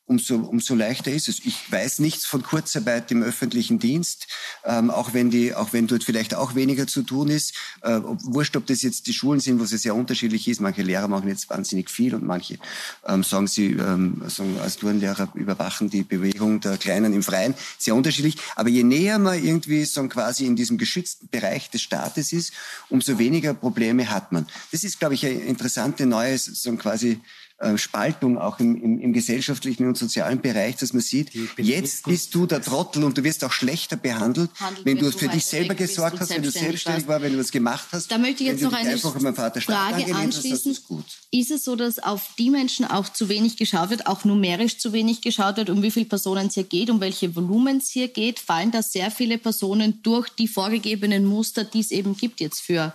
umso, umso leichter ist es. Ich weiß nichts von Kurzarbeit im öffentlichen Dienst, ähm, auch wenn die, auch wenn dort vielleicht auch weniger zu tun ist. Äh, wurscht, ob das jetzt die Schulen sind, wo es sehr unterschiedlich ist. Manche Lehrer machen jetzt wahnsinnig viel und manche ähm, sagen sie, ähm, sagen, als Turnlehrer überwachen die Bewegung der Kleinen im Freien. Sehr unterschiedlich. Aber je näher man irgendwie so quasi in diesem geschützten Bereich des Staates ist, umso weniger Probleme hat man. Das ist, glaube ich, eine interessante neue, so quasi äh, Spaltung auch im, im, im, gesellschaftlichen und sozialen Bereich, dass man sieht, jetzt bist du der Trottel und du wirst auch schlechter behandelt, Handelt wenn du für dich selber gesorgt hast, wenn du selbstständig warst, wenn du was gemacht hast. Da möchte ich jetzt noch eine Frage anschließen. Ist, ist es so, dass auf die Menschen auch zu wenig geschaut wird, auch numerisch zu wenig geschaut wird, um wie viele Personen es hier geht, um welche Volumen es hier geht? Fallen da sehr viele Personen durch die vorgegebenen Muster, die es eben gibt jetzt für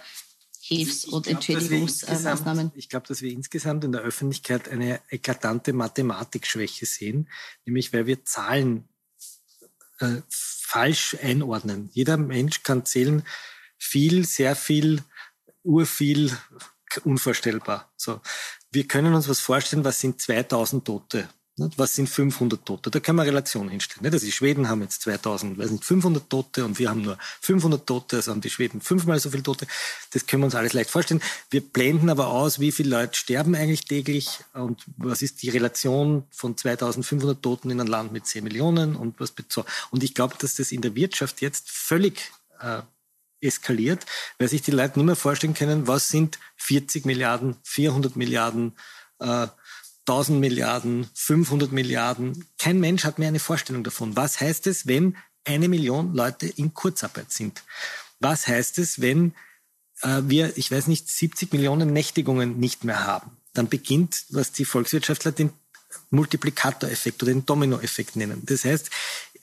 Hilfs- und Entschädigungsmaßnahmen. Ich glaube, dass wir insgesamt in der Öffentlichkeit eine eklatante Mathematikschwäche sehen, nämlich weil wir Zahlen äh, falsch einordnen. Jeder Mensch kann zählen viel, sehr viel, urviel, unvorstellbar. So. Wir können uns was vorstellen, was sind 2000 Tote Was sind 500 Tote? Da kann man Relation hinstellen. Also die Schweden haben jetzt 2000, weiß nicht, 500 Tote und wir haben nur 500 Tote, also haben die Schweden fünfmal so viele Tote. Das können wir uns alles leicht vorstellen. Wir blenden aber aus, wie viele Leute sterben eigentlich täglich und was ist die Relation von 2500 Toten in einem Land mit 10 Millionen und was so. Und ich glaube, dass das in der Wirtschaft jetzt völlig äh, eskaliert, weil sich die Leute nicht mehr vorstellen können, was sind 40 Milliarden, 400 Milliarden, äh, 1000 Milliarden, 500 Milliarden. Kein Mensch hat mehr eine Vorstellung davon. Was heißt es, wenn eine Million Leute in Kurzarbeit sind? Was heißt es, wenn äh, wir, ich weiß nicht, 70 Millionen Nächtigungen nicht mehr haben? Dann beginnt, was die Volkswirtschaftler den Multiplikatoreffekt oder den Dominoeffekt nennen. Das heißt,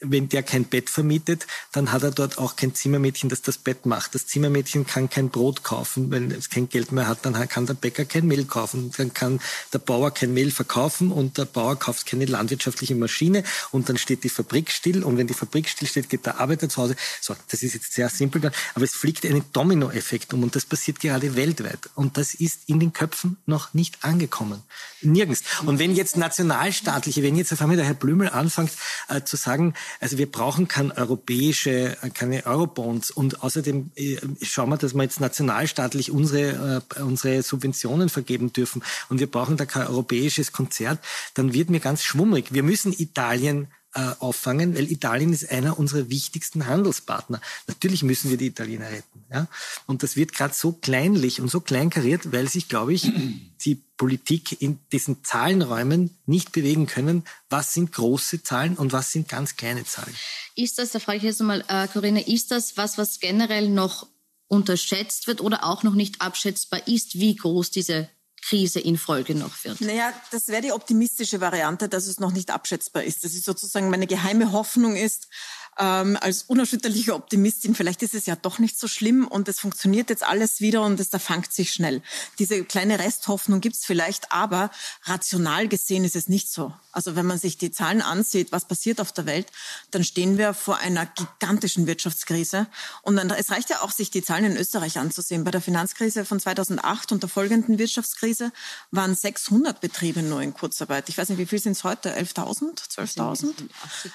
wenn der kein Bett vermietet, dann hat er dort auch kein Zimmermädchen, das das Bett macht. Das Zimmermädchen kann kein Brot kaufen, wenn es kein Geld mehr hat, dann kann der Bäcker kein Mehl kaufen, dann kann der Bauer kein Mehl verkaufen und der Bauer kauft keine landwirtschaftliche Maschine und dann steht die Fabrik still und wenn die Fabrik still steht, geht der Arbeiter zu Hause. So, das ist jetzt sehr simpel, aber es fliegt einen Dominoeffekt um und das passiert gerade weltweit und das ist in den Köpfen noch nicht angekommen. Nirgends. Und wenn jetzt nationalstaatliche, wenn jetzt auf einmal der Herr Blümel anfängt äh, zu sagen, also wir brauchen keine europäische, keine Eurobonds. Und außerdem äh, schauen wir, dass wir jetzt nationalstaatlich unsere, äh, unsere Subventionen vergeben dürfen. Und wir brauchen da kein europäisches Konzert, dann wird mir ganz schwummrig. Wir müssen Italien äh, auffangen, weil Italien ist einer unserer wichtigsten Handelspartner. Natürlich müssen wir die Italiener retten. Ja? Und das wird gerade so kleinlich und so kleinkariert, weil sich, glaube ich, die Politik in diesen Zahlenräumen nicht bewegen können. Was sind große Zahlen und was sind ganz kleine Zahlen? Ist das, da frage ich jetzt mal, äh, Corinne, ist das was, was generell noch unterschätzt wird oder auch noch nicht abschätzbar ist, wie groß diese Krise in Folge noch wird? Naja, das wäre die optimistische Variante, dass es noch nicht abschätzbar ist. Das ist sozusagen meine geheime Hoffnung ist, ähm, als unerschütterliche Optimistin, vielleicht ist es ja doch nicht so schlimm und es funktioniert jetzt alles wieder und es da fangt sich schnell. Diese kleine Resthoffnung gibt's vielleicht, aber rational gesehen ist es nicht so. Also wenn man sich die Zahlen ansieht, was passiert auf der Welt, dann stehen wir vor einer gigantischen Wirtschaftskrise. Und dann, es reicht ja auch, sich die Zahlen in Österreich anzusehen. Bei der Finanzkrise von 2008 und der folgenden Wirtschaftskrise waren 600 Betriebe nur in Kurzarbeit. Ich weiß nicht, wie viel sind es heute? 11.000? 12.000?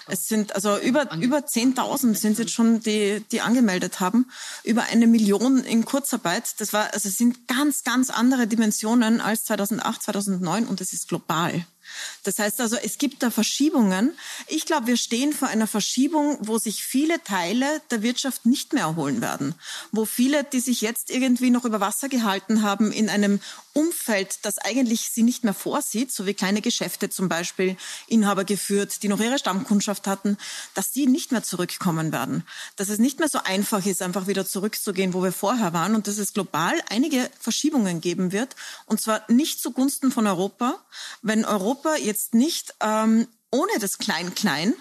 Es sind also über, über 10.000 sind jetzt schon, die, die angemeldet haben. Über eine Million in Kurzarbeit. Das war, also sind ganz, ganz andere Dimensionen als 2008, 2009 und es ist global. Das heißt also, es gibt da Verschiebungen. Ich glaube, wir stehen vor einer Verschiebung, wo sich viele Teile der Wirtschaft nicht mehr erholen werden. Wo viele, die sich jetzt irgendwie noch über Wasser gehalten haben, in einem Umfeld, das eigentlich sie nicht mehr vorsieht, so wie kleine Geschäfte zum Beispiel, Inhaber geführt, die noch ihre Stammkundschaft hatten, dass die nicht mehr zurückkommen werden. Dass es nicht mehr so einfach ist, einfach wieder zurückzugehen, wo wir vorher waren und dass es global einige Verschiebungen geben wird. Und zwar nicht zugunsten von Europa. Wenn Europa jetzt nicht ähm, ohne das Klein-Klein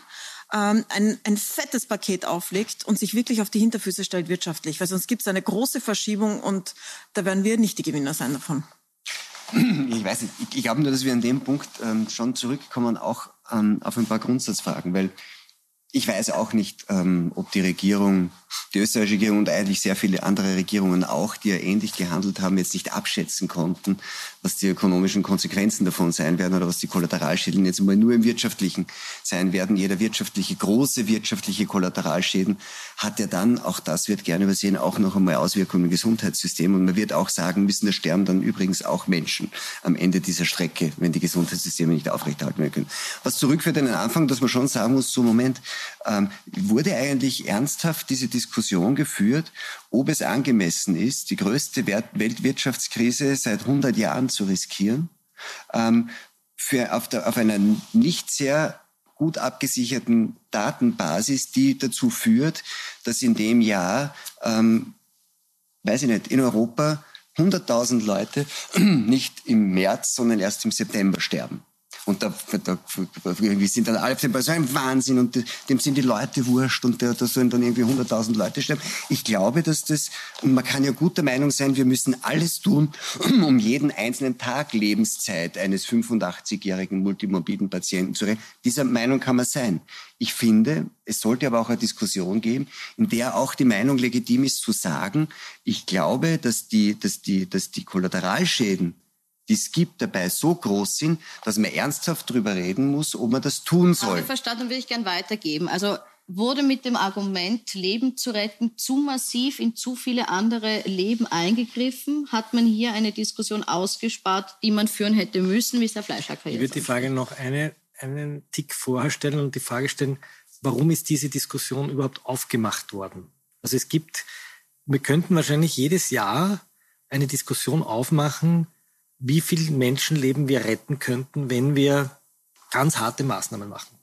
ähm, ein, ein fettes Paket auflegt und sich wirklich auf die Hinterfüße stellt wirtschaftlich. Weil sonst gibt es eine große Verschiebung und da werden wir nicht die Gewinner sein davon. Ich weiß nicht, ich, ich glaube nur, dass wir an dem Punkt ähm, schon zurückkommen, auch ähm, auf ein paar Grundsatzfragen, weil ich weiß auch nicht, ähm, ob die Regierung, die österreichische Regierung und eigentlich sehr viele andere Regierungen auch, die ja ähnlich gehandelt haben, jetzt nicht abschätzen konnten, was die ökonomischen Konsequenzen davon sein werden oder was die Kollateralschäden jetzt mal nur im Wirtschaftlichen sein werden. Jeder wirtschaftliche, große wirtschaftliche Kollateralschäden hat ja dann, auch das wird gerne übersehen, auch noch einmal Auswirkungen im Gesundheitssystem. Und man wird auch sagen müssen, da sterben dann übrigens auch Menschen am Ende dieser Strecke, wenn die Gesundheitssysteme nicht aufrechterhalten werden können. Was zurückführt an den Anfang, dass man schon sagen muss, so Moment, ähm, wurde eigentlich ernsthaft diese Diskussion geführt, ob es angemessen ist, die größte Weltwirtschaftskrise seit 100 Jahren zu riskieren, ähm, für auf, der, auf einer nicht sehr gut abgesicherten Datenbasis, die dazu führt, dass in dem Jahr, ähm, weiß ich nicht, in Europa 100.000 Leute nicht im März, sondern erst im September sterben. Und da, da irgendwie sind dann alle auf dem so ein Wahnsinn und dem sind die Leute wurscht und da, da sollen dann irgendwie 100.000 Leute sterben. Ich glaube, dass das, und man kann ja guter Meinung sein, wir müssen alles tun, um jeden einzelnen Tag Lebenszeit eines 85-jährigen multimorbiden Patienten zu retten. Dieser Meinung kann man sein. Ich finde, es sollte aber auch eine Diskussion geben, in der auch die Meinung legitim ist zu sagen, ich glaube, dass die, dass die, dass die Kollateralschäden die es gibt, dabei so groß sind, dass man ernsthaft darüber reden muss, ob man das tun soll. Habe verstanden, würde ich gern weitergeben. Also wurde mit dem Argument, Leben zu retten, zu massiv in zu viele andere Leben eingegriffen? Hat man hier eine Diskussion ausgespart, die man führen hätte müssen, wie es der Fleischhacker jetzt Ich würde die Frage noch eine, einen Tick vorher stellen und die Frage stellen, warum ist diese Diskussion überhaupt aufgemacht worden? Also es gibt, wir könnten wahrscheinlich jedes Jahr eine Diskussion aufmachen, wie viele Menschenleben wir retten könnten, wenn wir ganz harte Maßnahmen machen.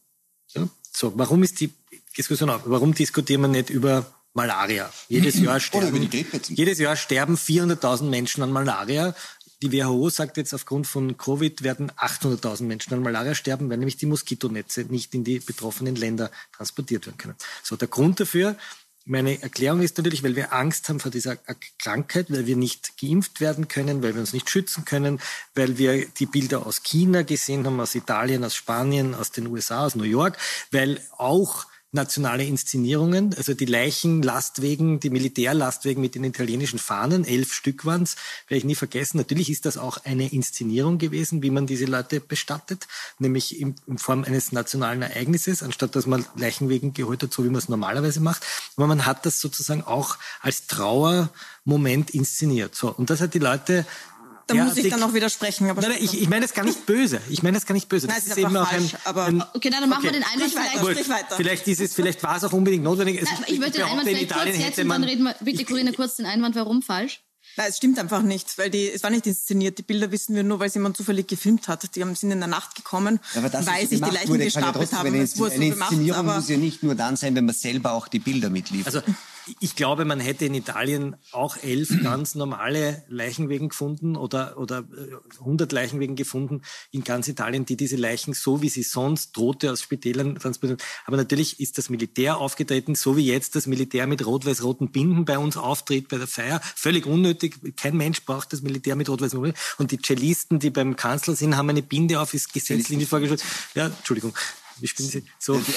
Ja? So, warum ist die Diskussion auf? Warum diskutieren wir nicht über Malaria? Jedes Jahr sterben, jedes Jahr sterben 400.000 Menschen an Malaria. Die WHO sagt jetzt, aufgrund von Covid werden 800.000 Menschen an Malaria sterben, weil nämlich die Moskitonetze nicht in die betroffenen Länder transportiert werden können. So, der Grund dafür meine Erklärung ist natürlich, weil wir Angst haben vor dieser Krankheit, weil wir nicht geimpft werden können, weil wir uns nicht schützen können, weil wir die Bilder aus China gesehen haben, aus Italien, aus Spanien, aus den USA, aus New York, weil auch nationale Inszenierungen, also die Leichenlastwegen, die Militärlastwegen mit den italienischen Fahnen, elf Stück waren es, werde ich nie vergessen. Natürlich ist das auch eine Inszenierung gewesen, wie man diese Leute bestattet, nämlich in, in Form eines nationalen Ereignisses, anstatt dass man Leichenwegen geholt hat, so wie man es normalerweise macht. Aber man hat das sozusagen auch als Trauermoment inszeniert. So, und das hat die Leute da ja, muss ich dann noch widersprechen. Aber nein, nein, ich, ich meine das gar nicht böse. Ich meine das gar nicht böse. Nein, das ist, ist eben auch ein, aber ein, Okay, dann machen okay. wir den Einwand vielleicht. Weiter, weiter. Vielleicht, ist es, vielleicht war es auch unbedingt notwendig. Nein, ich, ich möchte den Einwand vielleicht kurz jetzt und dann reden wir, bitte Corinna, kurz den Einwand, warum falsch? Nein, es stimmt einfach nicht, weil die, es war nicht inszeniert. Die Bilder wissen wir nur, weil es jemand zufällig gefilmt hat. Die haben, sind in der Nacht gekommen, aber das, weil sich die Leichen wurde, gestapelt ja haben. Eine, eine Inszenierung gemacht, muss ja nicht nur dann sein, wenn man selber auch die Bilder mitliefert. Also ich glaube, man hätte in Italien auch elf ganz normale Leichenwegen gefunden oder, oder 100 äh, Leichenwegen gefunden in ganz Italien, die diese Leichen so wie sie sonst Tote aus Spitälern transportieren. Aber natürlich ist das Militär aufgetreten, so wie jetzt das Militär mit rot-weiß-roten Binden bei uns auftritt bei der Feier. Völlig unnötig. Kein Mensch braucht das Militär mit rot-weiß-roten Und die Cellisten, die beim Kanzler sind, haben eine Binde auf, ist gesetzlich nicht vorgeschrieben. Ja, Entschuldigung. Wie spielen Sie? So.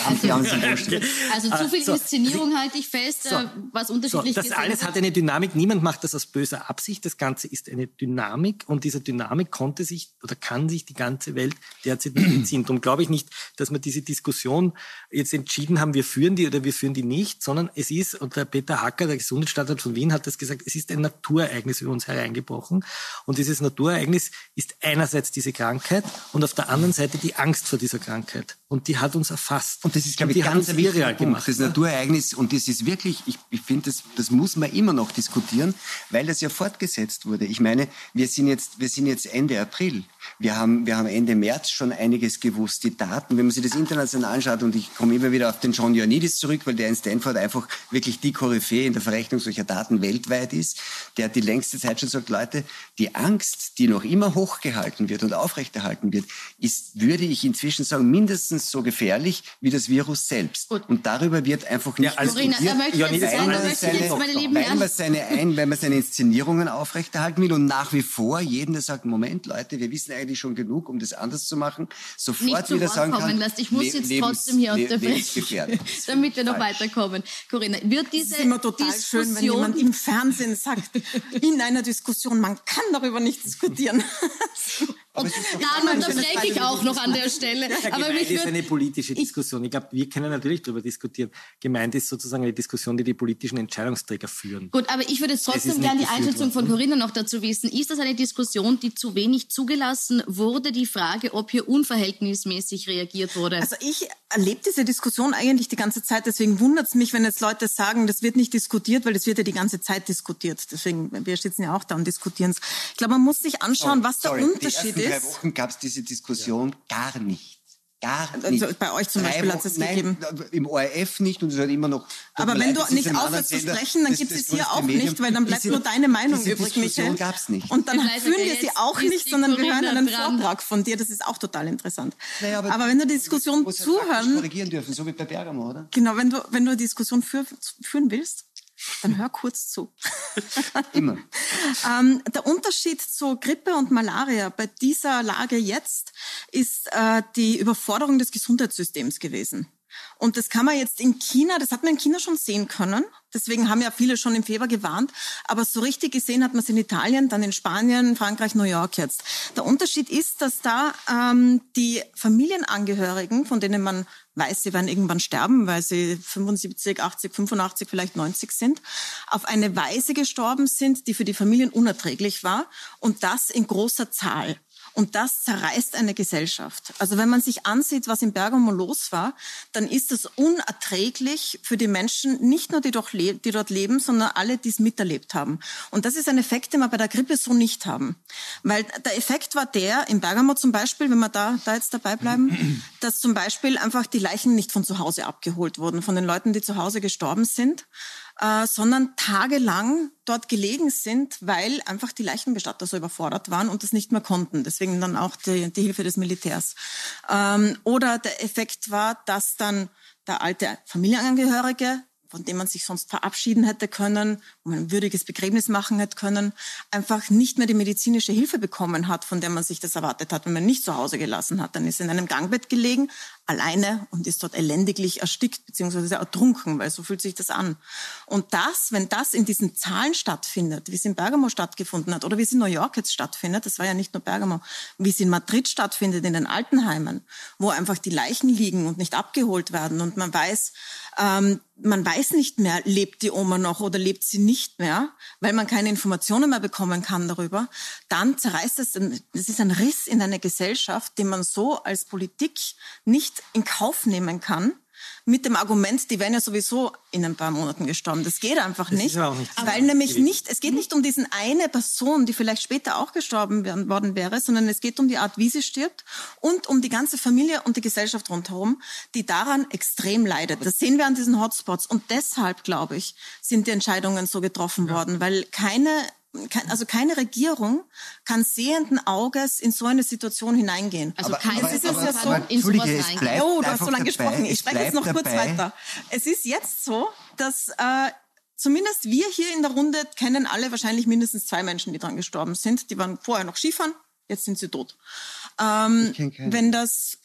Also, also zu viel so. Inszenierung halte ich fest, so. Äh, was unterschiedlich so. Das alles hat eine Dynamik. Niemand macht das aus böser Absicht. Das Ganze ist eine Dynamik und dieser Dynamik konnte sich oder kann sich die ganze Welt derzeit nicht entziehen. Darum glaube ich nicht, dass wir diese Diskussion jetzt entschieden haben, wir führen die oder wir führen die nicht, sondern es ist, und der Peter Hacker, der Gesundheitsstadtrat von Wien, hat das gesagt, es ist ein Naturereignis über uns hereingebrochen. Und dieses Naturereignis ist einerseits diese Krankheit und auf der anderen Seite die Angst vor dieser Krankheit. Und die hat uns erfasst. Und das ist, glaube ich, ganz irreal gemacht. Das Naturereignis, und das ist wirklich, ich, ich finde, das, das muss man immer noch diskutieren, weil das ja fortgesetzt wurde. Ich meine, wir sind jetzt, wir sind jetzt Ende April. Wir haben, wir haben Ende März schon einiges gewusst. Die Daten, wenn man sich das international anschaut, und ich komme immer wieder auf den John Ioannidis zurück, weil der in Stanford einfach wirklich die Koryphäe in der Verrechnung solcher Daten weltweit ist, der hat die längste Zeit schon gesagt, Leute, die Angst, die noch immer hochgehalten wird und aufrechterhalten wird, ist, würde ich inzwischen sagen, mindestens so gefährlich wie das Virus selbst. Gut. Und darüber wird einfach nicht ja, diskutiert, Marina, weil, man seine, weil, man seine ein, weil man seine Inszenierungen aufrechterhalten will und nach wie vor jeden, der sagt, Moment, Leute, wir wissen eigentlich schon genug, um das anders zu machen, sofort nicht wieder sagen kann, lässt. Ich muss jetzt Lebens, trotzdem hier unterbrechen, damit wir noch Falsch. weiterkommen. Corinna, wird diese das ist immer total Diskussion schön, wenn jemand im Fernsehen sagt, in einer Diskussion, man kann darüber nicht diskutieren. Und dann unterbreche ich auch noch an der Stelle. Ja, aber mich ist eine politische Diskussion. Ich glaube, wir können natürlich darüber diskutieren. Gemeint ist sozusagen eine Diskussion, die die politischen Entscheidungsträger führen. Gut, aber ich würde trotzdem gerne die Einschätzung von Corinna noch dazu wissen. Ist das eine Diskussion, die zu wenig zugelassen wurde? Die Frage, ob hier unverhältnismäßig reagiert wurde? Also ich erlebe diese Diskussion eigentlich die ganze Zeit. Deswegen wundert es mich, wenn jetzt Leute sagen, das wird nicht diskutiert, weil das wird ja die ganze Zeit diskutiert. Deswegen, wir sitzen ja auch da und diskutieren es. Ich glaube, man muss sich anschauen, was der Unterschied ist drei Wochen gab es diese Diskussion gar nicht. Gar also nicht. Also bei euch zum Beispiel hat es gegeben? Im ORF nicht und es hat immer noch. Aber wenn leid, du nicht aufhörst zu sprechen, dann gibt es hier auch Medium. nicht, weil dann bleibt diese, nur deine Meinung übrig, Michael. gab's nicht. Und dann führen wir sie auch nicht, sondern wir hören einen Vortrag von dir. Das ist auch total interessant. Naja, aber, aber, wenn du die Diskussion zuhören, korrigieren dürfen, so wie bei Bergamo, oder? Genau, wenn du wenn du die Diskussion für, führen willst, dann hör kurz zu. Immer. ähm, der Unterschied zu Grippe und Malaria bei dieser Lage jetzt ist äh, die Überforderung des Gesundheitssystems gewesen. Und das kann man jetzt in China, das hat man in China schon sehen können. Deswegen haben ja viele schon im Februar gewarnt. Aber so richtig gesehen hat man es in Italien, dann in Spanien, Frankreich, New York jetzt. Der Unterschied ist, dass da ähm, die Familienangehörigen, von denen man weiß, sie werden irgendwann sterben, weil sie 75, 80, 85, vielleicht 90 sind, auf eine Weise gestorben sind, die für die Familien unerträglich war. Und das in großer Zahl. Und das zerreißt eine Gesellschaft. Also wenn man sich ansieht, was in Bergamo los war, dann ist es unerträglich für die Menschen, nicht nur die, die dort leben, sondern alle, die es miterlebt haben. Und das ist ein Effekt, den wir bei der Grippe so nicht haben. Weil der Effekt war der, in Bergamo zum Beispiel, wenn wir da, da jetzt dabei bleiben, dass zum Beispiel einfach die Leichen nicht von zu Hause abgeholt wurden, von den Leuten, die zu Hause gestorben sind, äh, sondern tagelang dort gelegen sind, weil einfach die Leichenbestatter so überfordert waren und das nicht mehr konnten. Deswegen dann auch die, die Hilfe des Militärs. Ähm, oder der Effekt war, dass dann der alte Familienangehörige von dem man sich sonst verabschieden hätte können, wo man ein würdiges Begräbnis machen hätte können, einfach nicht mehr die medizinische Hilfe bekommen hat, von der man sich das erwartet hat, wenn man nicht zu Hause gelassen hat. Dann ist in einem Gangbett gelegen, alleine und ist dort elendiglich erstickt bzw. ertrunken, weil so fühlt sich das an. Und das, wenn das in diesen Zahlen stattfindet, wie es in Bergamo stattgefunden hat oder wie es in New York jetzt stattfindet, das war ja nicht nur Bergamo, wie es in Madrid stattfindet, in den Altenheimen, wo einfach die Leichen liegen und nicht abgeholt werden und man weiß, ähm, man weiß nicht mehr, lebt die Oma noch oder lebt sie nicht mehr, weil man keine Informationen mehr bekommen kann darüber, dann zerreißt es, es ist ein Riss in eine Gesellschaft, den man so als Politik nicht in Kauf nehmen kann, mit dem Argument, die wären ja sowieso in ein paar Monaten gestorben. Das geht einfach das nicht, nicht weil nämlich nicht, es geht nicht um diesen eine Person, die vielleicht später auch gestorben werden, worden wäre, sondern es geht um die Art, wie sie stirbt und um die ganze Familie und die Gesellschaft rundherum, die daran extrem leidet. Das sehen wir an diesen Hotspots und deshalb, glaube ich, sind die Entscheidungen so getroffen ja. worden, weil keine also keine Regierung kann sehenden Auges in so eine Situation hineingehen. Also keine aber, ist aber, ja so, in sowas reingehen. Oh, du hast so lange gesprochen. Ich spreche jetzt noch dabei. kurz weiter. Es ist jetzt so, dass äh, zumindest wir hier in der Runde kennen alle wahrscheinlich mindestens zwei Menschen, die dran gestorben sind. Die waren vorher noch Skifahren, jetzt sind sie tot. Ähm, wenn das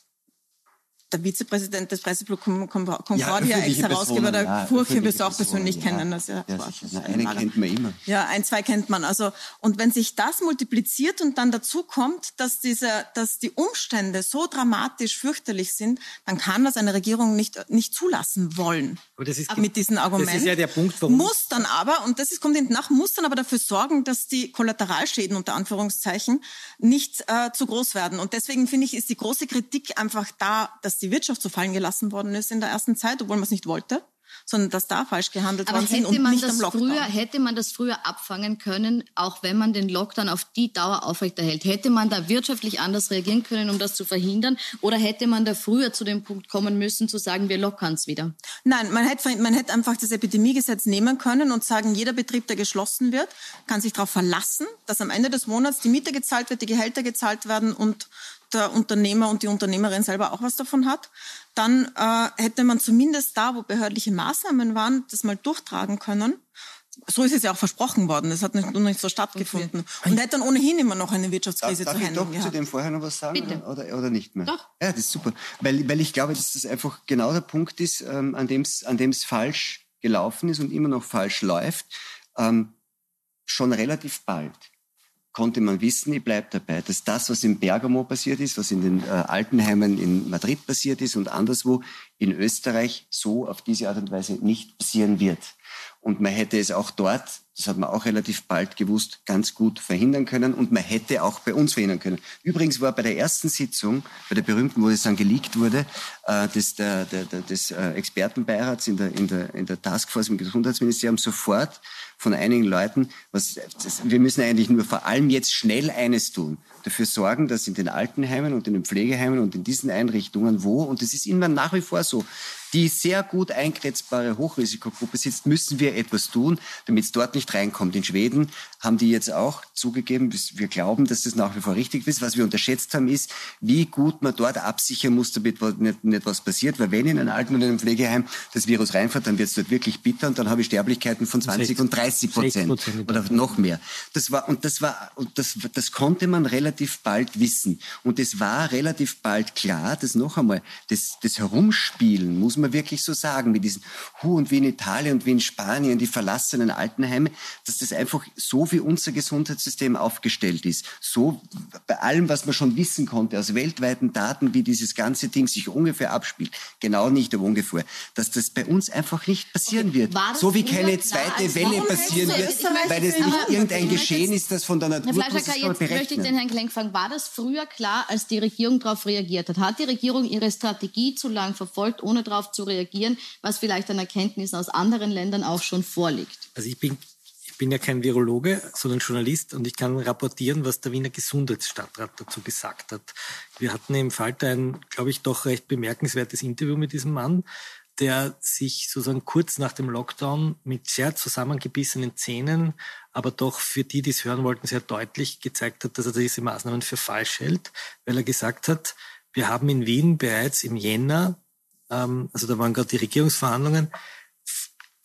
der Vizepräsident des Presseclub Concordia, ja, Ex-Herausgeber der ja, Furche, wirst du auch persönlich ja. kennen. Das ja, ja Na, eine kennt man immer. Ja, ein, zwei kennt man. Also, und wenn sich das multipliziert und dann dazu kommt, dass, diese, dass die Umstände so dramatisch fürchterlich sind, dann kann das eine Regierung nicht, nicht zulassen wollen. Aber das ist, mit diesen Argumenten. Das ist ja der Punkt, warum... Muss dann aber, und das ist, kommt hinten nach, muss dann aber dafür sorgen, dass die Kollateralschäden unter Anführungszeichen nicht äh, zu groß werden. Und deswegen finde ich, ist die große Kritik einfach da, dass die die Wirtschaft so fallen gelassen worden ist in der ersten Zeit, obwohl man es nicht wollte sondern dass da falsch gehandelt Aber worden sind und nicht am Lockdown. Früher, hätte man das früher abfangen können, auch wenn man den Lockdown auf die Dauer aufrechterhält? Hätte man da wirtschaftlich anders reagieren können, um das zu verhindern? Oder hätte man da früher zu dem Punkt kommen müssen, zu sagen, wir lockern es wieder? Nein, man hätte, man hätte einfach das Epidemiegesetz nehmen können und sagen, jeder Betrieb, der geschlossen wird, kann sich darauf verlassen, dass am Ende des Monats die Miete gezahlt wird, die Gehälter gezahlt werden und der Unternehmer und die Unternehmerin selber auch was davon hat, dann äh, hätte man zumindest da, wo behördliche Maßnahmen waren, das mal durchtragen können. So ist es ja auch versprochen worden. Das hat nicht, noch nicht so stattgefunden. Okay. Und hätte dann ohnehin immer noch eine Wirtschaftskrise darf, zu handeln. Darf ich doch zu dem vorher noch was sagen Bitte. Oder, oder nicht mehr? Doch. Ja, das ist super. Weil, weil ich glaube, dass das einfach genau der Punkt ist, ähm, an dem es an dem's falsch gelaufen ist und immer noch falsch läuft. Ähm, schon relativ bald konnte man wissen, ich bleibe dabei, dass das, was in Bergamo passiert ist, was in den äh, Altenheimen in Madrid passiert ist und anderswo in Österreich so auf diese Art und Weise nicht passieren wird. Und man hätte es auch dort, das hat man auch relativ bald gewusst, ganz gut verhindern können. Und man hätte auch bei uns verhindern können. Übrigens war bei der ersten Sitzung, bei der berühmten, wo es dann geleakt wurde, des, der, der, des äh, Expertenbeirats in der, in, der, in der Taskforce im Gesundheitsministerium sofort von einigen Leuten, was, das, wir müssen eigentlich nur vor allem jetzt schnell eines tun, dafür sorgen, dass in den Altenheimen und in den Pflegeheimen und in diesen Einrichtungen, wo, und das ist immer nach wie vor so, die sehr gut eingrenzbare Hochrisikogruppe sitzt, müssen wir etwas tun, damit es dort nicht reinkommt. In Schweden haben die jetzt auch zugegeben, wir glauben, dass das nach wie vor richtig ist. Was wir unterschätzt haben, ist, wie gut man dort absichern muss, damit man nicht, etwas passiert, weil wenn in einem Alten- oder einem Pflegeheim das Virus reinfährt, dann wird es dort wirklich bitter und dann habe ich Sterblichkeiten von 20 und 30 Prozent oder noch mehr. Das war, und das war, und das, das konnte man relativ bald wissen. Und es war relativ bald klar, dass noch einmal, das, das Herumspielen, muss man wirklich so sagen, mit diesen Hu und wie in Italien und wie in Spanien, die verlassenen Altenheime, dass das einfach so wie unser Gesundheitssystem aufgestellt ist, so bei allem, was man schon wissen konnte aus weltweiten Daten, wie dieses ganze Ding sich ungefähr abspielt, genau nicht, aber ungefähr, dass das bei uns einfach nicht passieren okay. wird. So wie keine zweite Welle passieren wird, weil es nicht irgendein Geschehen ist, das von der Natur Herr Fleischer, jetzt möchte ich den Herrn Klenk fragen, war das früher klar, als die Regierung darauf reagiert hat? Hat die Regierung ihre Strategie zu lang verfolgt, ohne darauf zu reagieren, was vielleicht an Erkenntnissen aus anderen Ländern auch schon vorliegt? Also ich bin ich bin ja kein Virologe, sondern Journalist und ich kann rapportieren, was der Wiener Gesundheitsstadtrat dazu gesagt hat. Wir hatten im Falter ein, glaube ich, doch recht bemerkenswertes Interview mit diesem Mann, der sich sozusagen kurz nach dem Lockdown mit sehr zusammengebissenen Zähnen, aber doch für die, die es hören wollten, sehr deutlich gezeigt hat, dass er diese Maßnahmen für falsch hält, weil er gesagt hat, wir haben in Wien bereits im Jänner, ähm, also da waren gerade die Regierungsverhandlungen,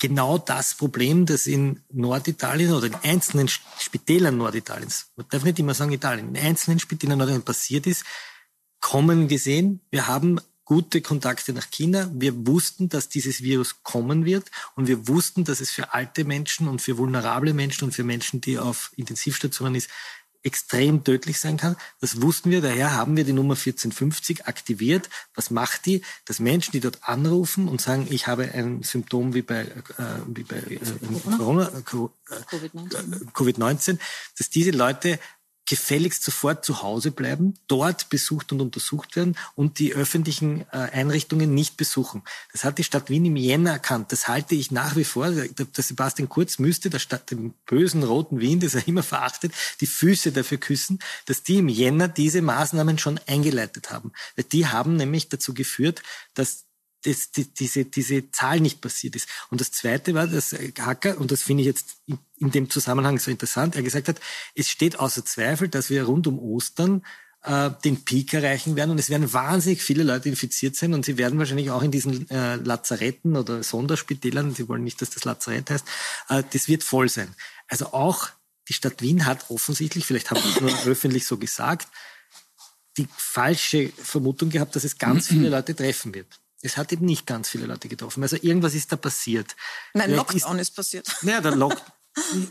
genau das Problem, das in Norditalien oder in einzelnen Spitälern Norditaliens, man darf nicht immer sagen Italien, in einzelnen Spitälern Norditaliens passiert ist, kommen gesehen. Wir haben gute Kontakte nach China. Wir wussten, dass dieses Virus kommen wird und wir wussten, dass es für alte Menschen und für vulnerable Menschen und für Menschen, die auf Intensivstationen ist, extrem tödlich sein kann. Das wussten wir, daher haben wir die Nummer 1450 aktiviert. Was macht die? Dass Menschen, die dort anrufen und sagen, ich habe ein Symptom wie bei, äh, wie bei äh, Corona, äh, Covid-19, COVID dass diese Leute gefälligst sofort zu Hause bleiben, dort besucht und untersucht werden und die öffentlichen äh, Einrichtungen nicht besuchen. Das hat die Stadt Wien im Jänner erkannt. Das halte ich nach wie vor. Der, der Sebastian Kurz müsste der Stadt, dem bösen roten Wien, das er immer verachtet, die Füße dafür küssen, dass die im Jänner diese Maßnahmen schon eingeleitet haben. Weil die haben nämlich dazu geführt, dass das, die, diese, diese Zahl nicht passiert ist. Und das Zweite war, dass Hacker, und das finde ich jetzt in, in, dem Zusammenhang so interessant, er gesagt hat, es steht außer Zweifel, dass wir rund um Ostern äh, den Peak erreichen werden und es werden wahnsinnig viele Leute infiziert sein und sie werden wahrscheinlich auch in diesen äh, Lazaretten oder Sonderspitälern, sie wollen nicht, dass das Lazarett heißt, äh, das wird voll sein. Also auch die Stadt Wien hat offensichtlich, vielleicht haben wir es nur öffentlich so gesagt, die falsche Vermutung gehabt, dass es ganz viele Leute treffen wird. Es hat eben nicht ganz viele Leute getroffen. Also irgendwas ist da passiert. Nein, Lockdown ist, ist passiert. Naja, der Lockdown.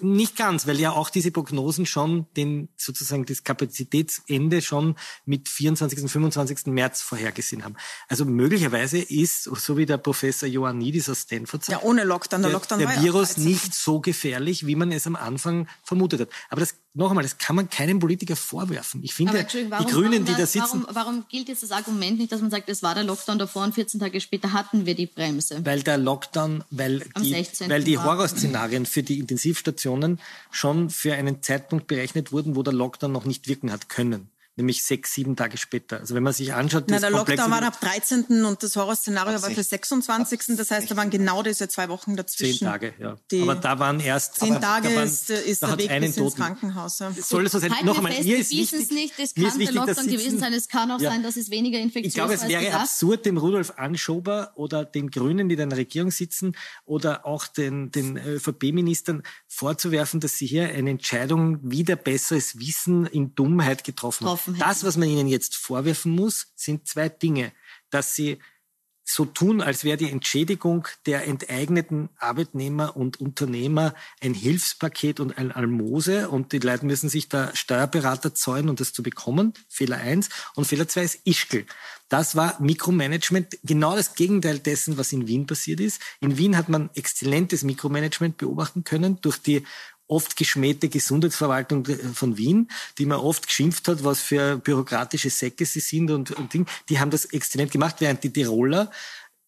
Nicht ganz, weil ja auch diese Prognosen schon den sozusagen das Kapazitätsende schon mit 24. und 25. März vorhergesehen haben. Also möglicherweise ist, so wie der Professor Ioannidis aus Stanford sagt, ja, ohne Lockdown, der, Lockdown der, der Virus nicht so gefährlich, wie man es am Anfang vermutet hat. Aber das noch einmal, das kann man keinem Politiker vorwerfen. Ich finde, warum, die Grünen, die da sitzen... Warum, warum, gilt jetzt das Argument nicht, dass man sagt, es war der Lockdown davor und 14 Tage später hatten wir die Bremse? Weil der Lockdown, weil die, weil die Horrorszenarien für die Intensivstationen schon für einen Zeitpunkt berechnet wurden, wo der Lockdown noch nicht wirken hat können nämlich sechs, sieben Tage später. Also wenn man sich anschaut, Na, der Lockdown war ab 13. und das Horrorszenario war für 26. Das heißt, da waren genau diese zwei Wochen dazwischen. Zehn Tage, ja. aber da waren erst zehn Tage waren, ist, ist der Weg bis ins Krankenhaus. Ja. Soll es so sein? Noch einmal, mir ist wichtig, nicht, es kann wichtig, der Lockdown gewesen sein. Es kann auch ja. sein, dass es weniger infektiös Ich glaube, es wäre gedacht. absurd, dem Rudolf Anschober oder den Grünen, die da in der Regierung sitzen, oder auch den, den ÖVP-Ministern vorzuwerfen, dass sie hier eine Entscheidung wieder besseres Wissen in Dummheit getroffen haben. Das, was man ihnen jetzt vorwerfen muss, sind zwei Dinge. Dass sie so tun, als wäre die Entschädigung der enteigneten Arbeitnehmer und Unternehmer ein Hilfspaket und ein Almose und die Leute müssen sich da Steuerberater zahlen, um das zu bekommen. Fehler eins. Und Fehler zwei ist Ischgl. Das war Mikromanagement, genau das Gegenteil dessen, was in Wien passiert ist. In Wien hat man exzellentes Mikromanagement beobachten können durch die oft geschmähte Gesundheitsverwaltung von Wien, die man oft geschimpft hat, was für bürokratische Säcke sie sind und, und Ding, die haben das exzellent gemacht, während die Tiroler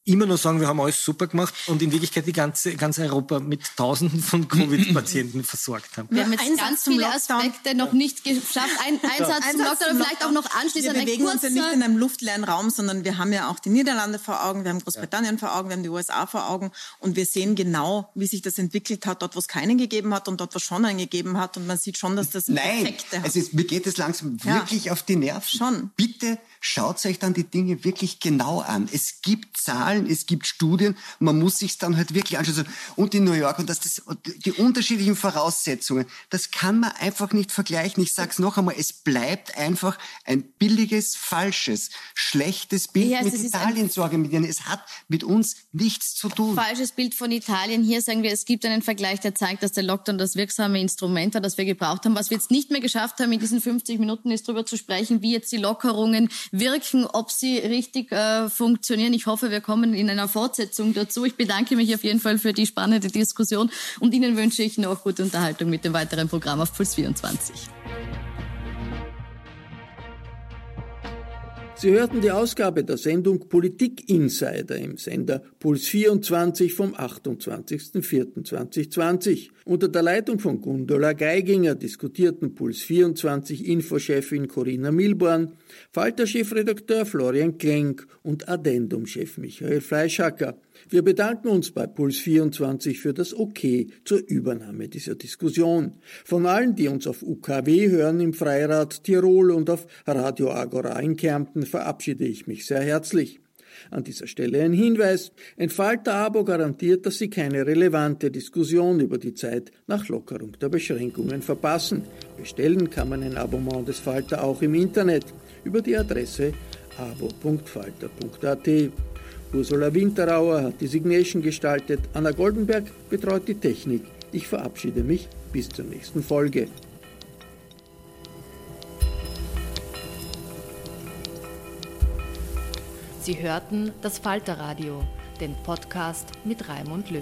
immer nur sagen, wir haben alles super gemacht und in Wirklichkeit die ganze, ganz Europa mit Tausenden von Covid-Patienten versorgt haben. Wir haben jetzt ganz viele Aspekte noch nicht geschafft. Ein Einsatz zum Lockdown, vielleicht auch noch anschließend Wir bewegen uns ja nicht in einem luftleeren Raum, sondern wir haben ja auch die Niederlande vor Augen, wir haben Großbritannien vor Augen, wir haben die USA vor Augen und wir sehen genau, wie sich das entwickelt hat, dort, wo es keinen gegeben hat und dort, wo es schon einen gegeben hat und man sieht schon, dass das Nein, Effekte hat. es ist, mir geht es langsam Ja. wirklich auf die Nerven. Schon. Bitte schaut euch dann die Dinge wirklich genau an. Es gibt Zahlen, es gibt Studien, man muss sich dann halt wirklich anschauen. So, Und in New York und das, das, die unterschiedlichen Voraussetzungen, das kann man einfach nicht vergleichen. Ich sage es noch einmal, es bleibt einfach ein billiges, falsches, schlechtes Bild Ja, mit Italien zu organisieren. Es hat mit uns nichts zu tun. falsches Bild von Italien. Hier sagen wir, es gibt einen Vergleich, der zeigt, dass der Lockdown das wirksame Instrument war, das wir gebraucht haben. Was wir jetzt nicht mehr geschafft haben in diesen 50 Minuten, ist darüber zu sprechen, wie jetzt die Lockerungen wirken, ob sie richtig äh, funktionieren. Ich hoffe, wir kommen in einer Fortsetzung dazu. Ich bedanke mich auf jeden Fall für die spannende Diskussion und Ihnen wünsche ich noch gute Unterhaltung mit dem weiteren Programm auf Puls 24. Sie hörten die Ausgabe der Sendung Politik Insider im Sender Puls 24 vom 28.04.2020. Unter der Leitung von Gundula Geiginger diskutierten Puls 24 Infochefin Corinna Milborn, Falter-Chefredakteur Florian Klenk und Addendum-Chef Michael Fleischhacker. Wir bedanken uns bei Puls 24 für das Okay zur Übernahme dieser Diskussion. Von allen, die uns auf UKW hören im Freirad Tirol und auf Radio Agora in Kärnten, verabschiede ich mich sehr herzlich. An dieser Stelle ein Hinweis. Ein Falter-Abo garantiert, dass Sie keine relevante Diskussion über die Zeit nach Lockerung der Beschränkungen verpassen. Bestellen kann man ein Abonnement des Falter auch im Internet über die Adresse abo.falter.at. Ursula Winterauer hat die Signation gestaltet, Anna Goldenberg betreut die Technik. Ich verabschiede mich bis zur nächsten Folge. Sie hörten das Falterradio, den Podcast mit Raimund Löw.